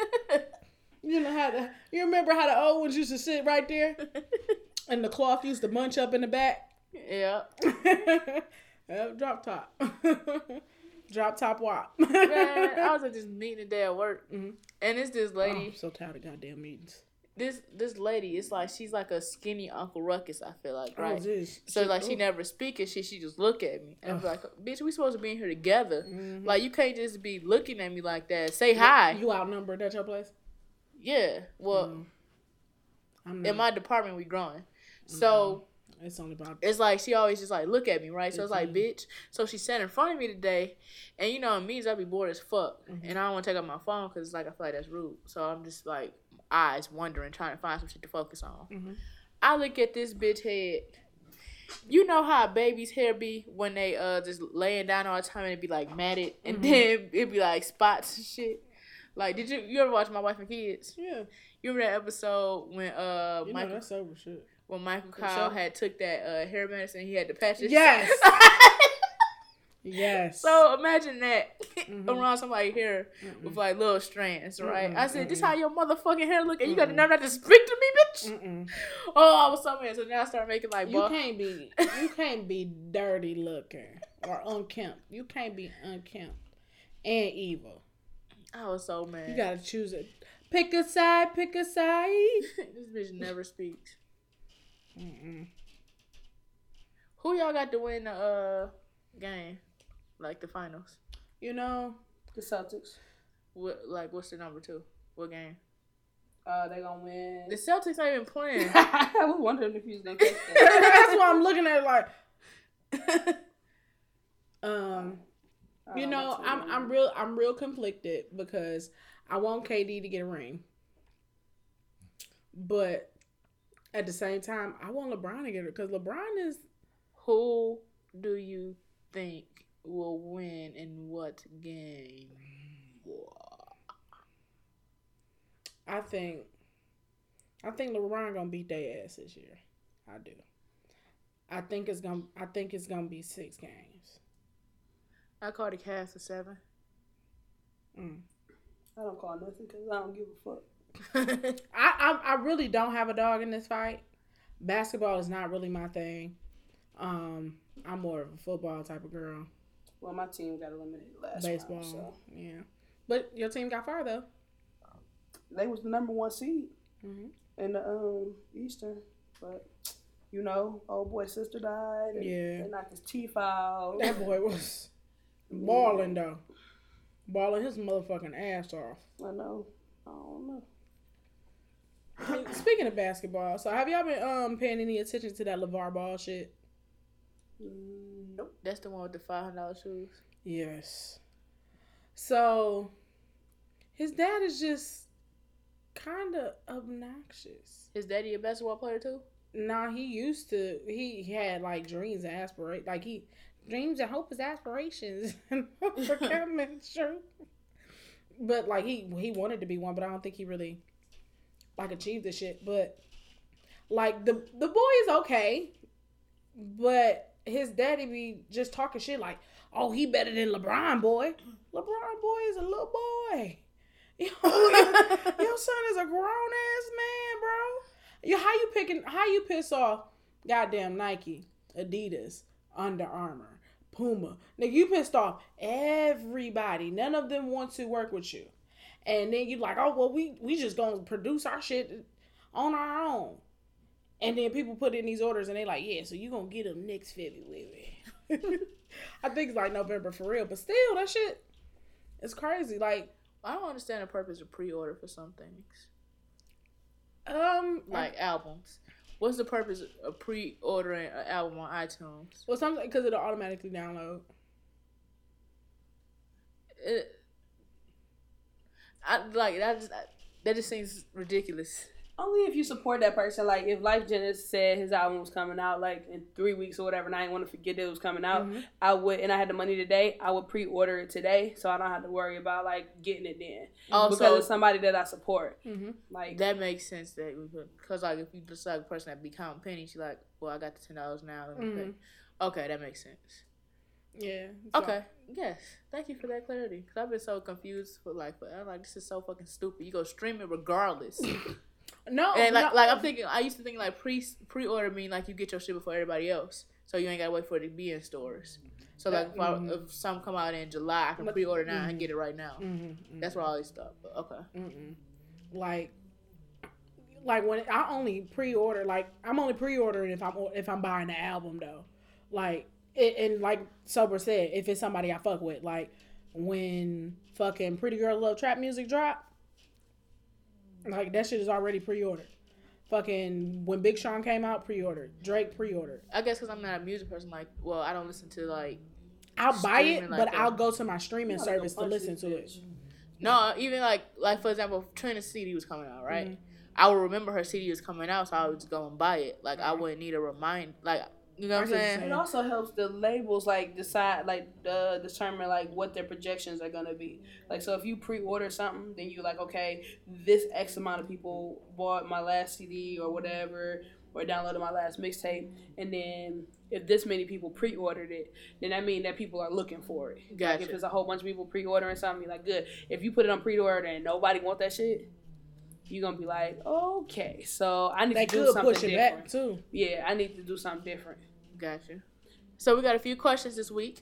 You know how the you remember how the old ones used to sit right there and the cloth used to bunch up in the back. yeah. Yep, drop top. drop top wop. Man, I was at this meeting today at work, Mhm. and it's this Oh, lady. I'm so tired of goddamn meetings. This this lady, it's like she's like a skinny Uncle Ruckus. I feel like right. Oh. So like she oh. never speak and shit. She just look at me and I'm like, bitch, we supposed to be in here together. Mhm. Like you can't just be looking at me like that. Say hi. You outnumbered at your place? Yeah. Well, Mm. I'm in my department we growing. So it's only about it's like she always just like look at me, right? So it's like, bitch. So she sat in front of me today, and you know, in meetings I be bored as fuck, Mhm. and I don't want to take out my phone because it's like I feel like that's rude. So I'm just like eyes wondering, trying to find some shit to focus on. Mhm. I look at this bitch head. You know how a baby's hair be when they uh just laying down all the time and it be like matted, and Mhm. then it be like spots and shit. Like, did you you ever watch My Wife and Kids? yeah. You remember that episode when uh You know Michael that's sober shit. when Michael Kyle had took that uh, hair medicine, he had to patch his Yes. Yes. so imagine that Mhm. around somebody's hair Mm-mm. with like little strands, right? Mm-mm, I said, "This how your motherfucking hair look, and you got the nerve not to speak to me, bitch." Mm-mm. Oh, I was so mad. So now I start making like You can't be you can't be dirty looking or unkempt. You can't be unkempt and evil. I was so mad. You gotta choose it. Pick a side. Pick a side. this bitch never speaks. Mm-mm. Who y'all got to win the uh game, like the finals? You know, the Celtics. What like what's the number two? What game? Uh, they gonna win. The Celtics ain't even playing. I was wondering if you was gonna catch that. that's why I'm looking at it like, um, you don't know, I'm I'm on. real I'm real conflicted because I want KD to get a ring, but at the same time, I want LeBron to get it because LeBron is Who do you think will win in what game? I think I think LeBron gonna beat their ass this year. I do. I think it's gonna I think it's gonna be six games. I call the Cavs for seven. Mm. I don't call nothing because I don't give a fuck. I, I I really don't have a dog in this fight. Basketball is not really my thing. Um, I'm more of a football type of girl. Well, my team got eliminated last Baseball, round, so yeah. But your team got far though. they was the number one seed hmm in the um Eastern, but you know, old boy sister died. And Yeah. they knocked his teeth out. That boy was balling though, balling his motherfucking ass off. I know. I don't know. Speaking of basketball, so have y'all been um paying any attention to that LaVar Ball shit? Mm, Nope. That's the one with the five hundred dollars shoes. Yes. So his dad is just kind of obnoxious. Is daddy a basketball player too? Nah, he used to. He had like dreams and aspirations. Like he dreams and hope is aspirations for coming true. But like he he wanted to be one, but I don't think he really like achieved the shit. But like the the boy is okay, but his daddy be just talking shit like, oh he better than LeBron boy. LeBron boy is a little boy. Yo, your, your son is a grown ass man, bro. You how you picking? How you piss off? Goddamn Nike, Adidas, Under Armour, Puma. Nigga, you pissed off everybody. None of them want to work with you. And then you like, oh well, we we just gonna produce our shit on our own. And then people put in these orders and they like, yeah, so you're gonna get them next February. I think it's like November for real, but still, that shit, it's crazy. Like, I don't understand the purpose of pre-order for some things, um, like albums. What's the purpose of pre-ordering an album on iTunes? well, something because it'll automatically download. It, I like that. Just, that just seems ridiculous. Only if you support that person. Like if Lyfe Jennings said his album was coming out like in three weeks or whatever, and I didn't want to forget that it was coming out, Mhm. I would, and I had the money today, I would pre-order it today, so I don't have to worry about like getting it then because it's somebody that I support. Mm-hmm. Like that makes sense that cause like if you just like a person that be counting pennies, you like, well, I got the ten dollars now. Let me pay. Mhm. Okay, that makes sense. Yeah. Okay, yes, thank you for that clarity. Cause I've been so confused for like, but I'm like, this is so fucking stupid. You go stream it regardless. No. And like, no. like I'm thinking, I used to think like pre pre order mean like you get your shit before everybody else, so you ain't gotta wait for it to be in stores. So like, if, I, Mhm. if some come out in July, I can pre order now and mhm. get it right now. Mhm, That's what I always thought. But okay, Mm-mm. Like, like when I only pre-order, like I'm only pre-ordering if I'm if I'm buying the album though. Like, it, and like Sober said, if it's somebody I fuck with, like when fucking Pretty Girl Love Trap music drop, like that shit is already pre-ordered. Fucking when Big Sean came out, pre-ordered. Drake pre-ordered. I guess because I'm not a music person. Like, well, I don't listen to like I'll buy it, like but that. I'll go to my streaming I'm service to listen this to it. no, even like like for example, if Trina's CD was coming out, right? Mhm. I would remember her CD was coming out, so I would just go and buy it. Like I wouldn't need a remind. Like you know what I'm get what you're saying? saying. It also helps the labels like decide like uh, determine like what their projections are gonna be. Like so if you pre-order something, then you like okay, this X amount of people bought my last CD or whatever, or downloaded my last mixtape, and then if this many people pre-ordered it, then that means that people are looking for it. Like if Gotcha. there's a whole bunch of people pre-ordering something, you're like good. If you put it on pre-order and nobody want that shit, you're gonna be like okay, so I need They to do could something push it different. back too. Yeah, I need to do something different. Gotcha. So we got a few questions this week.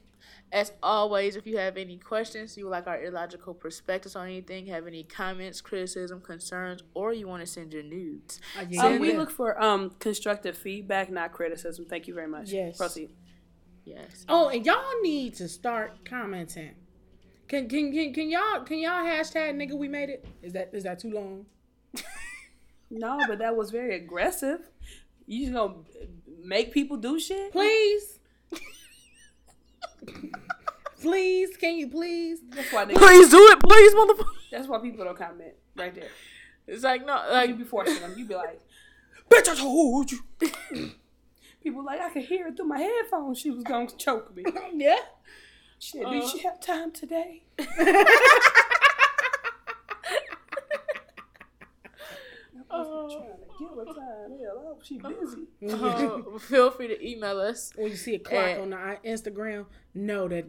As always, if you have any questions, you like our illogical perspectives on anything, have any comments, criticism, concerns, or you want to send your nudes, Uh, Um, we look for um constructive feedback, not criticism. Thank you very much. Yes. Proceed. yes. Oh, and y'all need to start commenting. Can can can, can y'all can y'all hashtag nigga we made it? Is that is that too long? No, but that was very aggressive. You just gonna make people do shit? Please. please, can you please? That's why they, Please do it, please, motherfucker. that's why people don't comment right there. It's like no, like You like be forcing them. You'd be like, "Bitch, I told you." people like I could hear it through my headphones. She was gonna choke me. Yeah. Shit, Uh. did she have time today? Oh. Trying to give her time. Hell, I hope she busy. uh, feel free to email us. when you see a clock Eh. on the Instagram, know that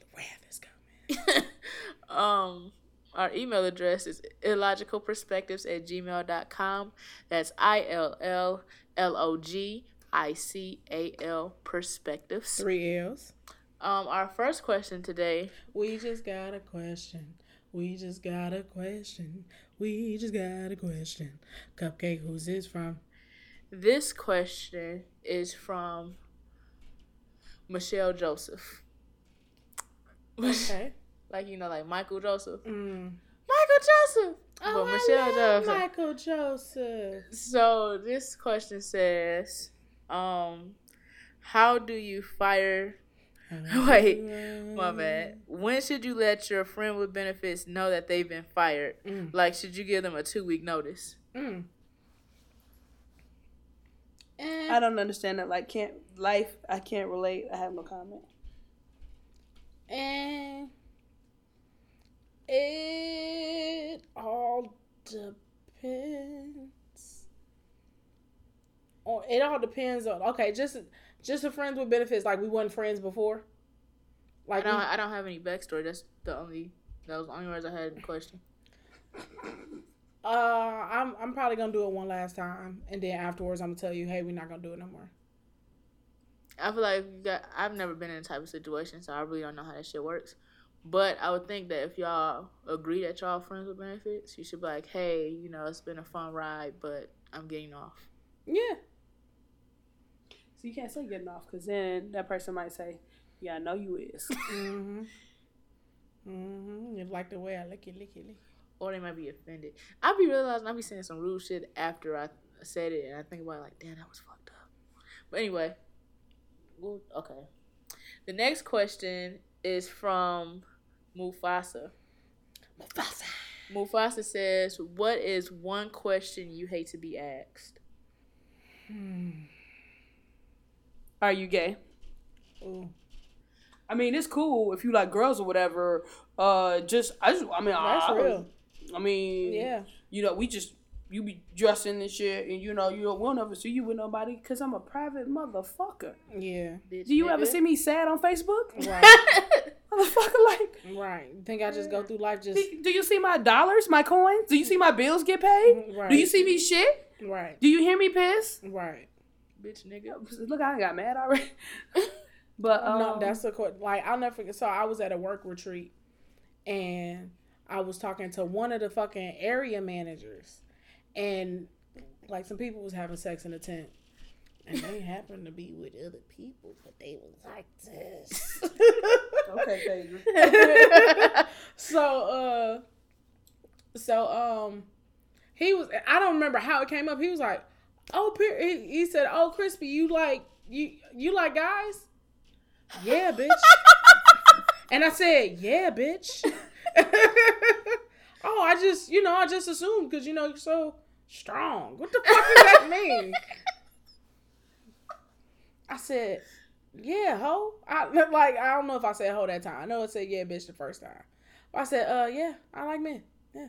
the wrath is coming. um, our email address is illogicalperspectives at gmail.com. That's I L L L O G I C A L perspectives. Three L's. Um, our first question today We just got a question. We just got a question. We just got a question. Cupcake, who's this from? This question is from Michelle Joseph. Okay. like you know, like Michael Joseph. Mm. Michael Joseph. Oh, but Michelle Joseph. Michael Joseph. So this question says, um, how do you fire? Wait, my bad. When should you let your friend with benefits know that they've been fired? Mm. Like, should you give them a two week notice? Mm. I don't understand that. Like, can't life? I can't relate. I have no comment. And it all depends. Or it all depends on okay, just just a friends with benefits. Like we weren't friends before. I Like don't. we- I don't have any backstory. That's the only. That was the only words I had in question. Uh, I'm I'm probably gonna do it one last time, and then afterwards, I'm gonna tell you, hey, we're not gonna do it no more. I feel like you got, I've never been in a type of situation, so I really don't know how that shit works. But I would think that if y'all agree that y'all friends with benefits, you should be like, hey, you know, it's been a fun ride, but I'm getting off. Yeah. So you can't say getting off because then that person might say, "Yeah, I know you is." Mm-hmm. Mm-hmm. You like the way I lick it, lick it, lick it. Or they might be offended. I be realizing I be saying some rude shit after I said it, and I think about it like, damn, that was fucked up. But anyway, well, okay. The next question is from Mufasa. Mufasa. Mufasa says, "What is one question you hate to be asked?" Hmm. Are you gay? Ooh. I mean, it's cool if you like girls or whatever. Uh, just I just I mean, That's I, real. I mean, Yeah. you know, we just you be dressing and shit, and you know, you don't want to see you with nobody because I'm a private motherfucker. Yeah. Bitch, Do you ever see me sad on Facebook, Right. motherfucker? Like, right. Think I just go through life just do you see my dollars, my coins? Do you see my bills get paid? right? Do you see me shit? right? Do you hear me piss? Right. Bitch, nigga? Look, I got mad already. but um, no, that's the que- like I'll never forget. So I was at a work retreat, and I was talking to one of the fucking area managers, and like some people was having sex in the tent, and they happened to be with other people, but they was like this. okay, Phaedra. so uh, so um, he was. I don't remember how it came up. He was like, "Oh, he, he said, oh, Chrispy, you like you you like guys." Yeah, bitch. and I said, "Yeah, bitch." oh, I just, you know, I just assumed because you know you're so strong. What the fuck does that mean? I said, "Yeah, ho." I like, I don't know if I said "ho" that time. I know I said "yeah, bitch" the first time. But I said, "Uh, yeah, I like men. Yeah,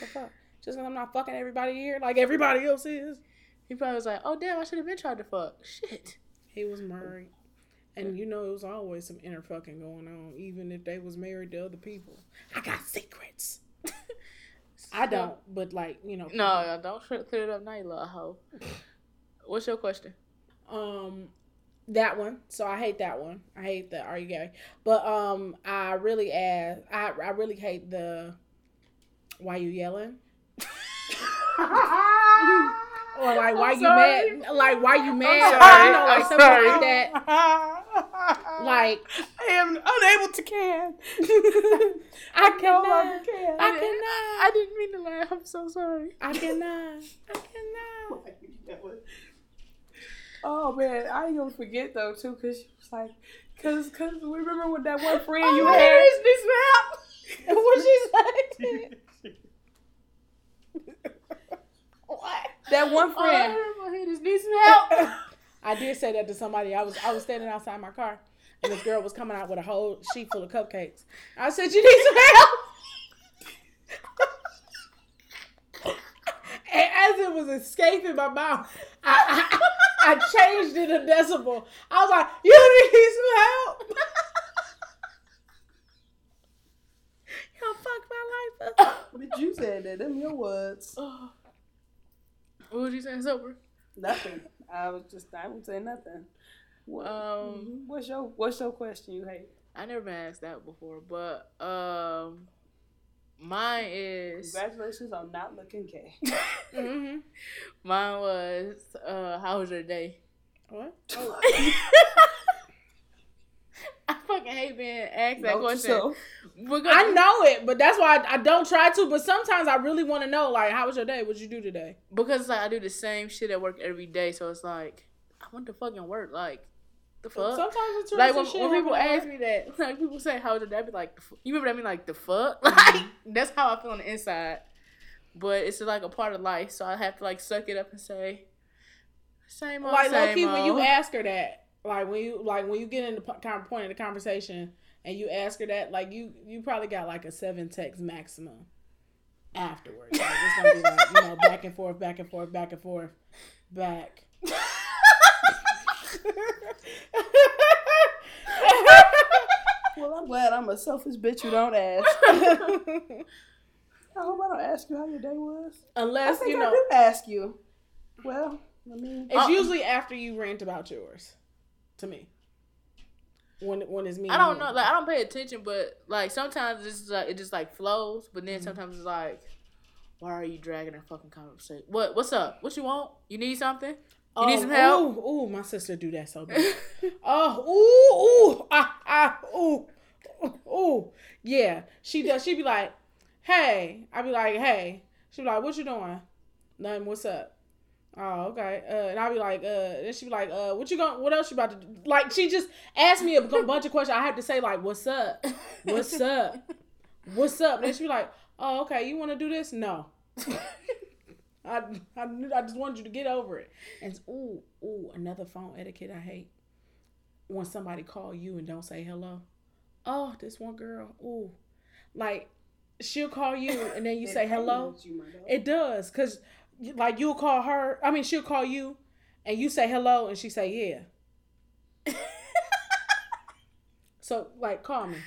the fuck." Just because I'm not fucking everybody here like everybody else is. He probably was like, "Oh damn, I should have been tried to fuck." Shit. He was married. And you know, it was always some inner fucking going on, even if they was married to other people. I got secrets. I don't, but like, you know. No, don't try to clear it up now, you little hoe. What's your question? Um, that one. So I hate that one. I hate the are you gay? But um, I really ask. I I really hate the why you yelling. or like why I'm you sorry. mad? Like why you mad? sorry. You know, like I'm something sorry. like that. Like I am unable to can. I no cannot. longer can. I I didn't mean to laugh. I'm so sorry. I cannot. I cannot. Oh man, I ain't gonna forget though too, cause she was like, cause cause we remember with that one friend Oh, you my had. hair is this What she said? What? That one oh, friend. hurt my. Just need some help. I did say that to somebody. I was I was standing outside my car, and this girl was coming out with a whole sheet full of cupcakes. I said, "You need some help." and as it was escaping my mouth, I, I, I changed it a decibel. I was like, "You need some help." Y'all fucked my life up. But you said that. Them your words. Oh. What was you saying, sober? Nothing. I was just. I would say nothing. What, Um, what's your What's your question you hate? I never been asked that before, but um, mine is Congratulations on not looking gay. Mm-hmm. mine was uh, how was your day? What? I fucking hate being asked that question. I know it, but that's why I, I don't try to. But sometimes I really want to know, like, how was your day? What'd you do today? because like I do the same shit at work every day, so it's like I want to fucking work. Like the fuck. Sometimes it's like when, when people ask me that, like people say, "How was your day?" I be like, "You remember that?" I mean, like the fuck. Mm-hmm. Like that's how I feel on the inside. But it's like a part of life, so I have to like suck it up and say, "Same old, like low key old." when you ask her that, like when you like when you get in the po- kind of point of the conversation and you ask her that, like you you probably got like a seven text maximum afterwards. Like it's gonna be like you know back and forth, back and forth, back and forth, back. Well, I'm glad I'm a selfish bitch who don't ask. I hope I don't ask you how your day was. I Unless you I know, do ask you. Well, I mean, it's Uh, usually after you rant about yours. To me, when when it's me. I don't know. Like I don't pay attention, but like sometimes it's like it just like flows. But then sometimes it's like, why are you dragging a fucking conversation? What What's up? What you want? You need something? You need Oh, some help? Ooh, ooh, my sister do that so bad. oh, ooh, ooh, ah, ah, ooh, ooh. Yeah, she does. She be like, "Hey," I be like, "Hey." She be like, "What you doing?" Nothing. What's up? Oh, okay. Uh, and I'll be like, uh, then she be like, uh, what you going? What else you about to do? Like, she just asked me a bunch of questions. I have to say like, "What's up? What's up? What's up?" And then she be like, "Oh, okay. You want to do this?" No. I, I, I just wanted you to get over it. And ooh, ooh, another phone etiquette I hate. When somebody call you and don't say hello. Oh, this one girl. Ooh, like she'll call you and then you say hello. It does, cause like you'll call her. I mean, she'll call you, and you say hello, and she say yeah. so like, call me.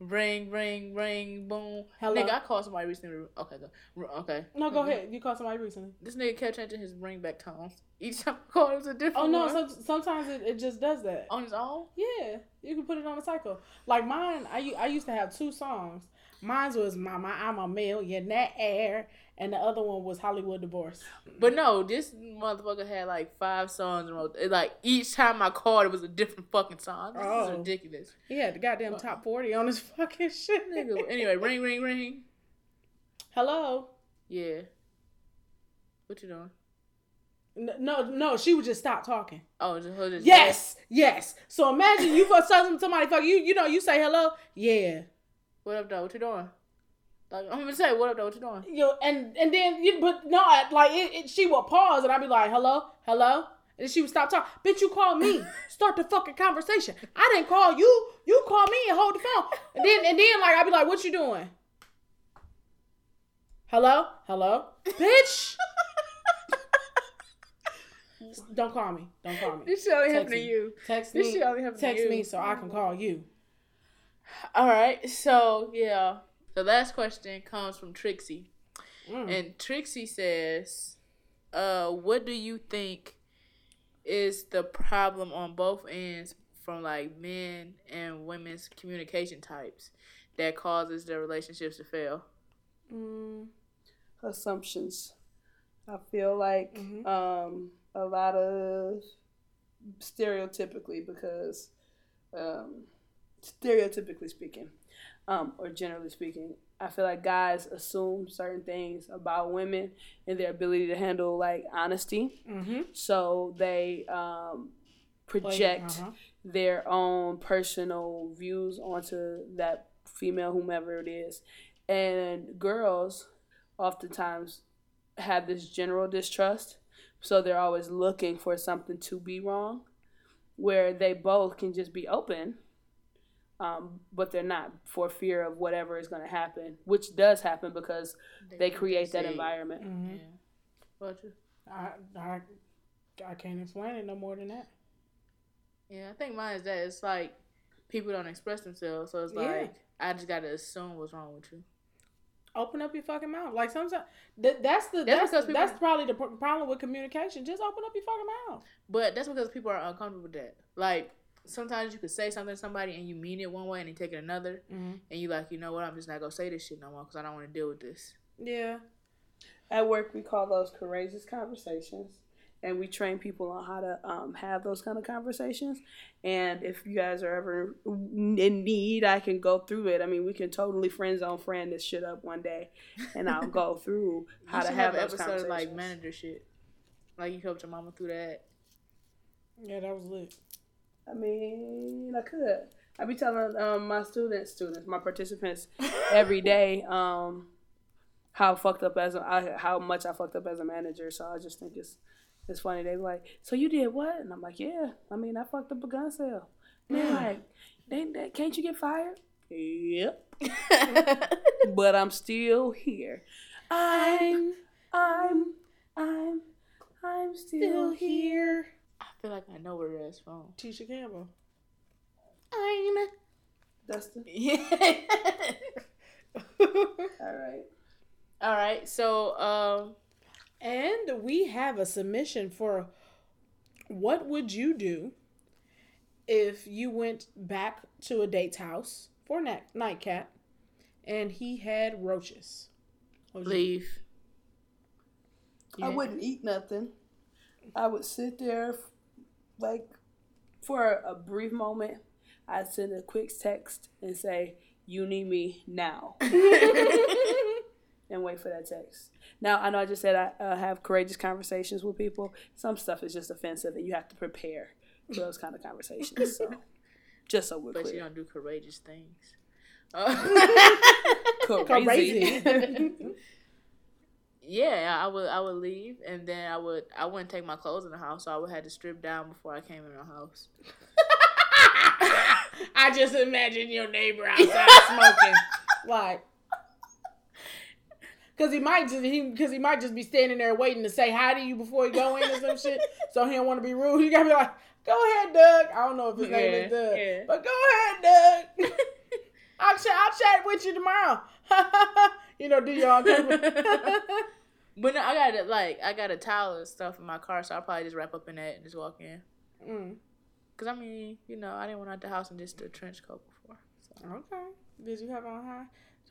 ring, ring, ring, boom. Hello? Nigga, I called somebody recently. Okay, go. Okay. No, go Mhm. ahead. You called somebody recently. This nigga kept changing his ringback tones. Each time I called, it was a different. Oh no, so, sometimes it, it just does that. on his own. Yeah, you can put it on a cycle. Like mine, I I used to have two songs. Mine was "Mama, I'm a Millionaire," and the other one was "Hollywood Divorce." But no, this motherfucker had like five songs in a row. It, Like each time I called, it was a different fucking song. This Oh. is ridiculous. He had the goddamn top forty on his fucking shit. Nigga. Anyway, ring, ring, ring. Hello. Yeah. What you doing? No, no, she would just stop talking. Oh, just this. Yes, yes. So imagine you some- somebody fuck you. You know, you say hello. Yeah. What up, though? What you doing? Like I'm gonna say, what up, though? What you doing? You and and then you but no, I- like it, it, she would pause and I'd be like, hello, hello. And she would stop talking. Bitch, you called me. Start the fucking conversation. I didn't call you. You call me and hold the phone. And then and then like I'd be like, what you doing? Hello? Hello? Bitch. Don't call me. Don't call me. This shit only happened to you. Text This me. shit only happened to you. Text me so I can call you. All right. So yeah, the last question comes from Trixie. Mm. And Trixie says, uh, what do you think is the problem on both ends from like men and women's communication types that causes their relationships to fail? Mm. assumptions. I feel like Mhm. um, a lot of stereotypically because um, stereotypically speaking, um, or generally speaking, I feel like guys assume certain things about women and their ability to handle like honesty. Mm-hmm. So they um, project uh-huh. their own personal views onto that female, whomever it is. And girls oftentimes have this general distrust. So they're always looking for something to be wrong, where they both can just be open, um, but they're not for fear of whatever is going to happen, which does happen because they create that environment. Mm-hmm. Yeah. What you? I, I, I can't explain it no more than that. Yeah, I think mine is that it's like people don't express themselves, so it's Yeah. like I just gotta assume what's wrong with you. Open up your fucking mouth. Like sometimes that, that's the That's that's because that's, people- probably the pro- problem with communication. Just open up your fucking mouth. But that's because people are uncomfortable with that. Like sometimes you could say something to somebody and you mean it one way and they take it another, Mm-hmm. and you like, you know what? I'm just not gonna say this shit no more because I don't want to deal with this. Yeah. At work, we call those courageous conversations, and we train people on how to um, have those kind of conversations. And if you guys are ever in need, I can go through it. I mean, we can totally friend zone friend this shit up one day, and I'll go through how you to should have an those episode of like manager shit. Like you helped your mama through that. Yeah, that was lit. I mean, I could. I be telling um, my students, students, my participants, every day, um, how fucked up as a, I, how much I fucked up as a manager. So I just think it's it's funny. They like, "So you did what?" And I'm like, "Yeah. I mean, I fucked up a gun sale." And they're like, they, they, "Can't you get fired?" Yep. but I'm still here. I'm, I'm, I'm, I'm still here. I feel like I know where that's from. Tisha Campbell. I am Dustin. Yeah. All right. All right. So, um, And we have a submission for what would you do if you went back to a date's house for night- nightcap and he had roaches? What would you- leave. I wouldn't eat nothing. I would sit there, like, for a brief moment. I'd send a quick text and say, "You need me now," and wait for that text. Now I know I just said I uh, have courageous conversations with people. Some stuff is just offensive, and you have to prepare for those kind of conversations. So, just so we're But you don't do courageous things. Uh, crazy. Yeah, I would. I would leave, and then I would. I wouldn't take my clothes in the house, so I would have to strip down before I came in the house. I just imagine your neighbor outside smoking, like, cause he might just he because he might just be standing there waiting to say hi to you before you go in or some shit. So he don't want to be rude. You gotta be like, "Go ahead, Doug." I don't know if his name is Doug, yeah. but go ahead, Doug. I'll chat. I'll chat with you tomorrow. You know, do camera. But no, I got it. Like I got a towel and stuff in my car, so I'll probably just wrap up in that and just walk in. mm. Cause I mean, you know, I didn't want out the house in just a trench coat before. So. Okay. Did you have on high?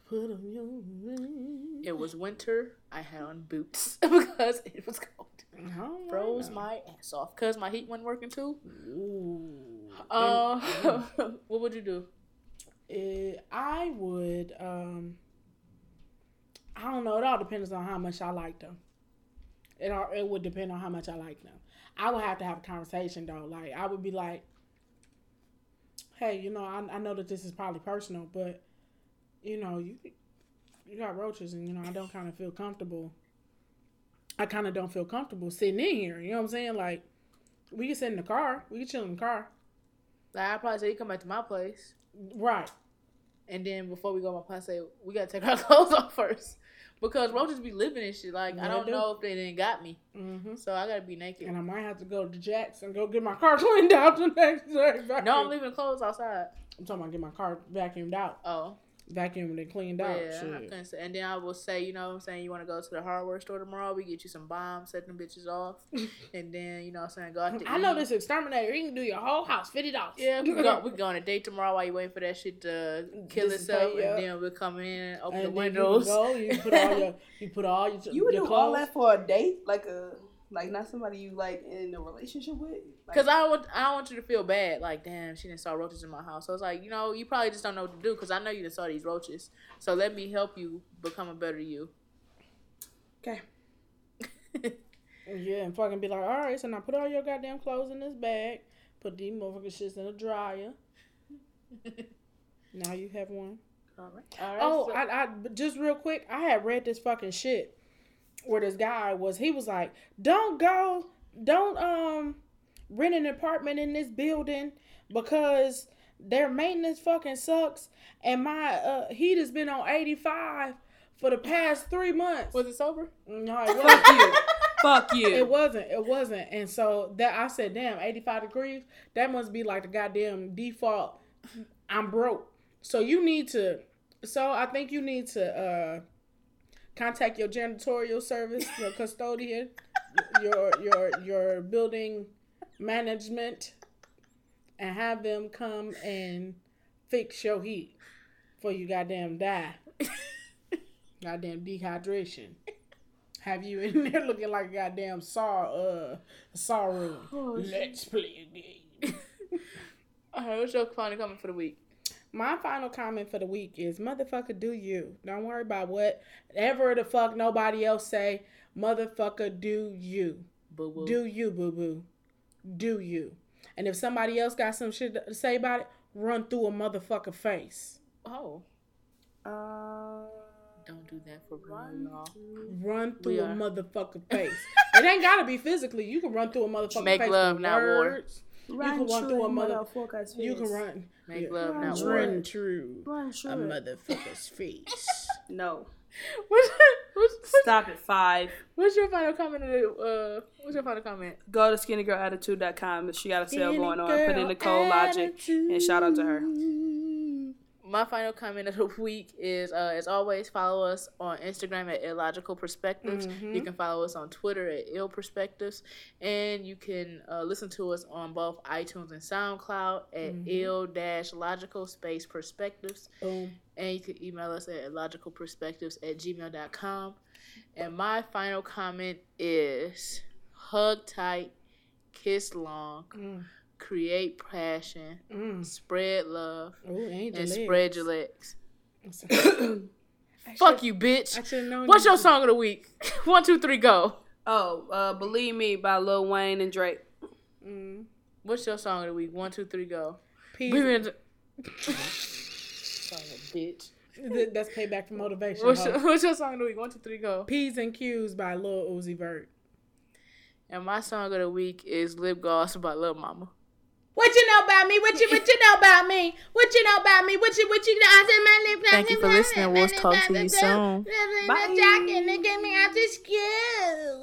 Put on. It was winter. I had on boots because it was cold. All Froze right. my ass off because my heat wasn't working too. Ooh. Uh, what would you do? Eh, I would. Um, I don't know. It all depends on how much I like them. It all, it would depend on how much I like them. I would have to have a conversation though. Like I would be like, "Hey, you know, I, I know that this is probably personal, but you know, you you got roaches, and you know, I don't kind of feel comfortable. I kind of don't feel comfortable sitting in here. You know what I'm saying? Like, we can sit in the car. We can chill in the car. Like I probably say you come back to my place, Right. and then before we go my place, say we gotta take our clothes off first because roaches be living and shit. Like Yeah, I don't do. know if they didn't got me, Mm-hmm. so I gotta be naked. And I might have to go to Jack's and go get my car cleaned out the next day. No, I'm leaving clothes outside. I'm talking about get my car vacuumed out. Oh, Vacuumed and cleaned out. yeah. Shit. couldn't say. And then I will say, you know what I'm saying, you want to go to the hardware store tomorrow? We get you some bombs, set them bitches off. and then, you know what I'm saying, go out to I know this exterminator. He can do your whole house, fifty dollars. Yeah, we can go, we go on a date tomorrow while you waiting for that shit to kill Dissipate, itself. yeah. And then we'll come in, open and the then windows. You, go, you put all your you put all your You would your do clothes. all that for a date, like a like not somebody you like in a relationship with. Like, Because I don't want I don't want you to feel bad. Like, damn, she didn't saw roaches in my house. So it's like, you know, you probably just don't know what to do. Because I know you done saw these roaches. So let me help you become a better you. okay, Yeah, and fucking be like, all right, so now put all your goddamn clothes in this bag. Put these motherfucking shits in the dryer. Now you have one. All right. All right. Oh, so- I, I just real quick, I had read this fucking shit where this guy was. He was like, "Don't go, don't um rent an apartment in this building because their maintenance fucking sucks, and my uh heat has been on eighty five for the past three months." was it sober? No, it fuck wasn't. you, fuck you. It wasn't. It wasn't. And so that I said, damn, 85 degrees, that must be like the goddamn default. I'm broke. So you need to so I think you need to uh contact your janitorial service, your custodian, your your your building management and have them come and fix your heat before you goddamn die. goddamn dehydration. Have you in there looking like a goddamn saw uh saw room. Oh. Let's play a game. All right. What's your final comment for the week? My final comment for the week is motherfucker do you. Don't worry about whatever the fuck nobody else say. Motherfucker do you. Boo boo. Do you, boo boo. Do you. And if somebody else got some shit to say about it, run through a motherfucker face. Oh, Uh, don't do that for real, y'all. Run through We a are. motherfucker face. it ain't gotta be physically. You can run through a motherfucker Make face. love, not war. words. Run, run through a motherfucker's Focus You can run. Make yeah. love, not Run war. Run through Run a sure. motherfucker's face. No, What's, what's, what's, stop at five. what's your final comment? Uh, what's your final comment? Go to skinny-girl-attitude.com. She got a sale going on, put in the code logic and shout out to her. My final comment of the week is, uh, as always, follow us on Instagram at Illogical Perspectives. Mm-hmm. You can follow us on Twitter at Ill Perspectives, and you can uh, listen to us on both iTunes and SoundCloud at Mm-hmm. Ill Dash Logical Space Perspectives. Boom. And you can email us at illogicalperspectives at gmail.com. And my final comment is hug tight, kiss long, Mm. Create passion, Mm. spread love, Ooh, and the spread your legs. legs. Fuck you, bitch. I should have known. What's you- your song of the week? One, two, three, go. Oh, uh, believe me by Lil Wayne and Drake. Mm. What's your song of the week? One, two, three, go. Peas, Women in- Son of a bitch. that's payback for motivation. What's your, what's your song of the week? One, two, three, go. P's and Q's by Lil Uzi Vert. And my song of the week is Lip Gloss by Lil Mama. What you know about me? What you what you know about me? What you know about me? What you what you know? I said my lip. Thank you for listening. We'll talk to you soon. Bye. Bye.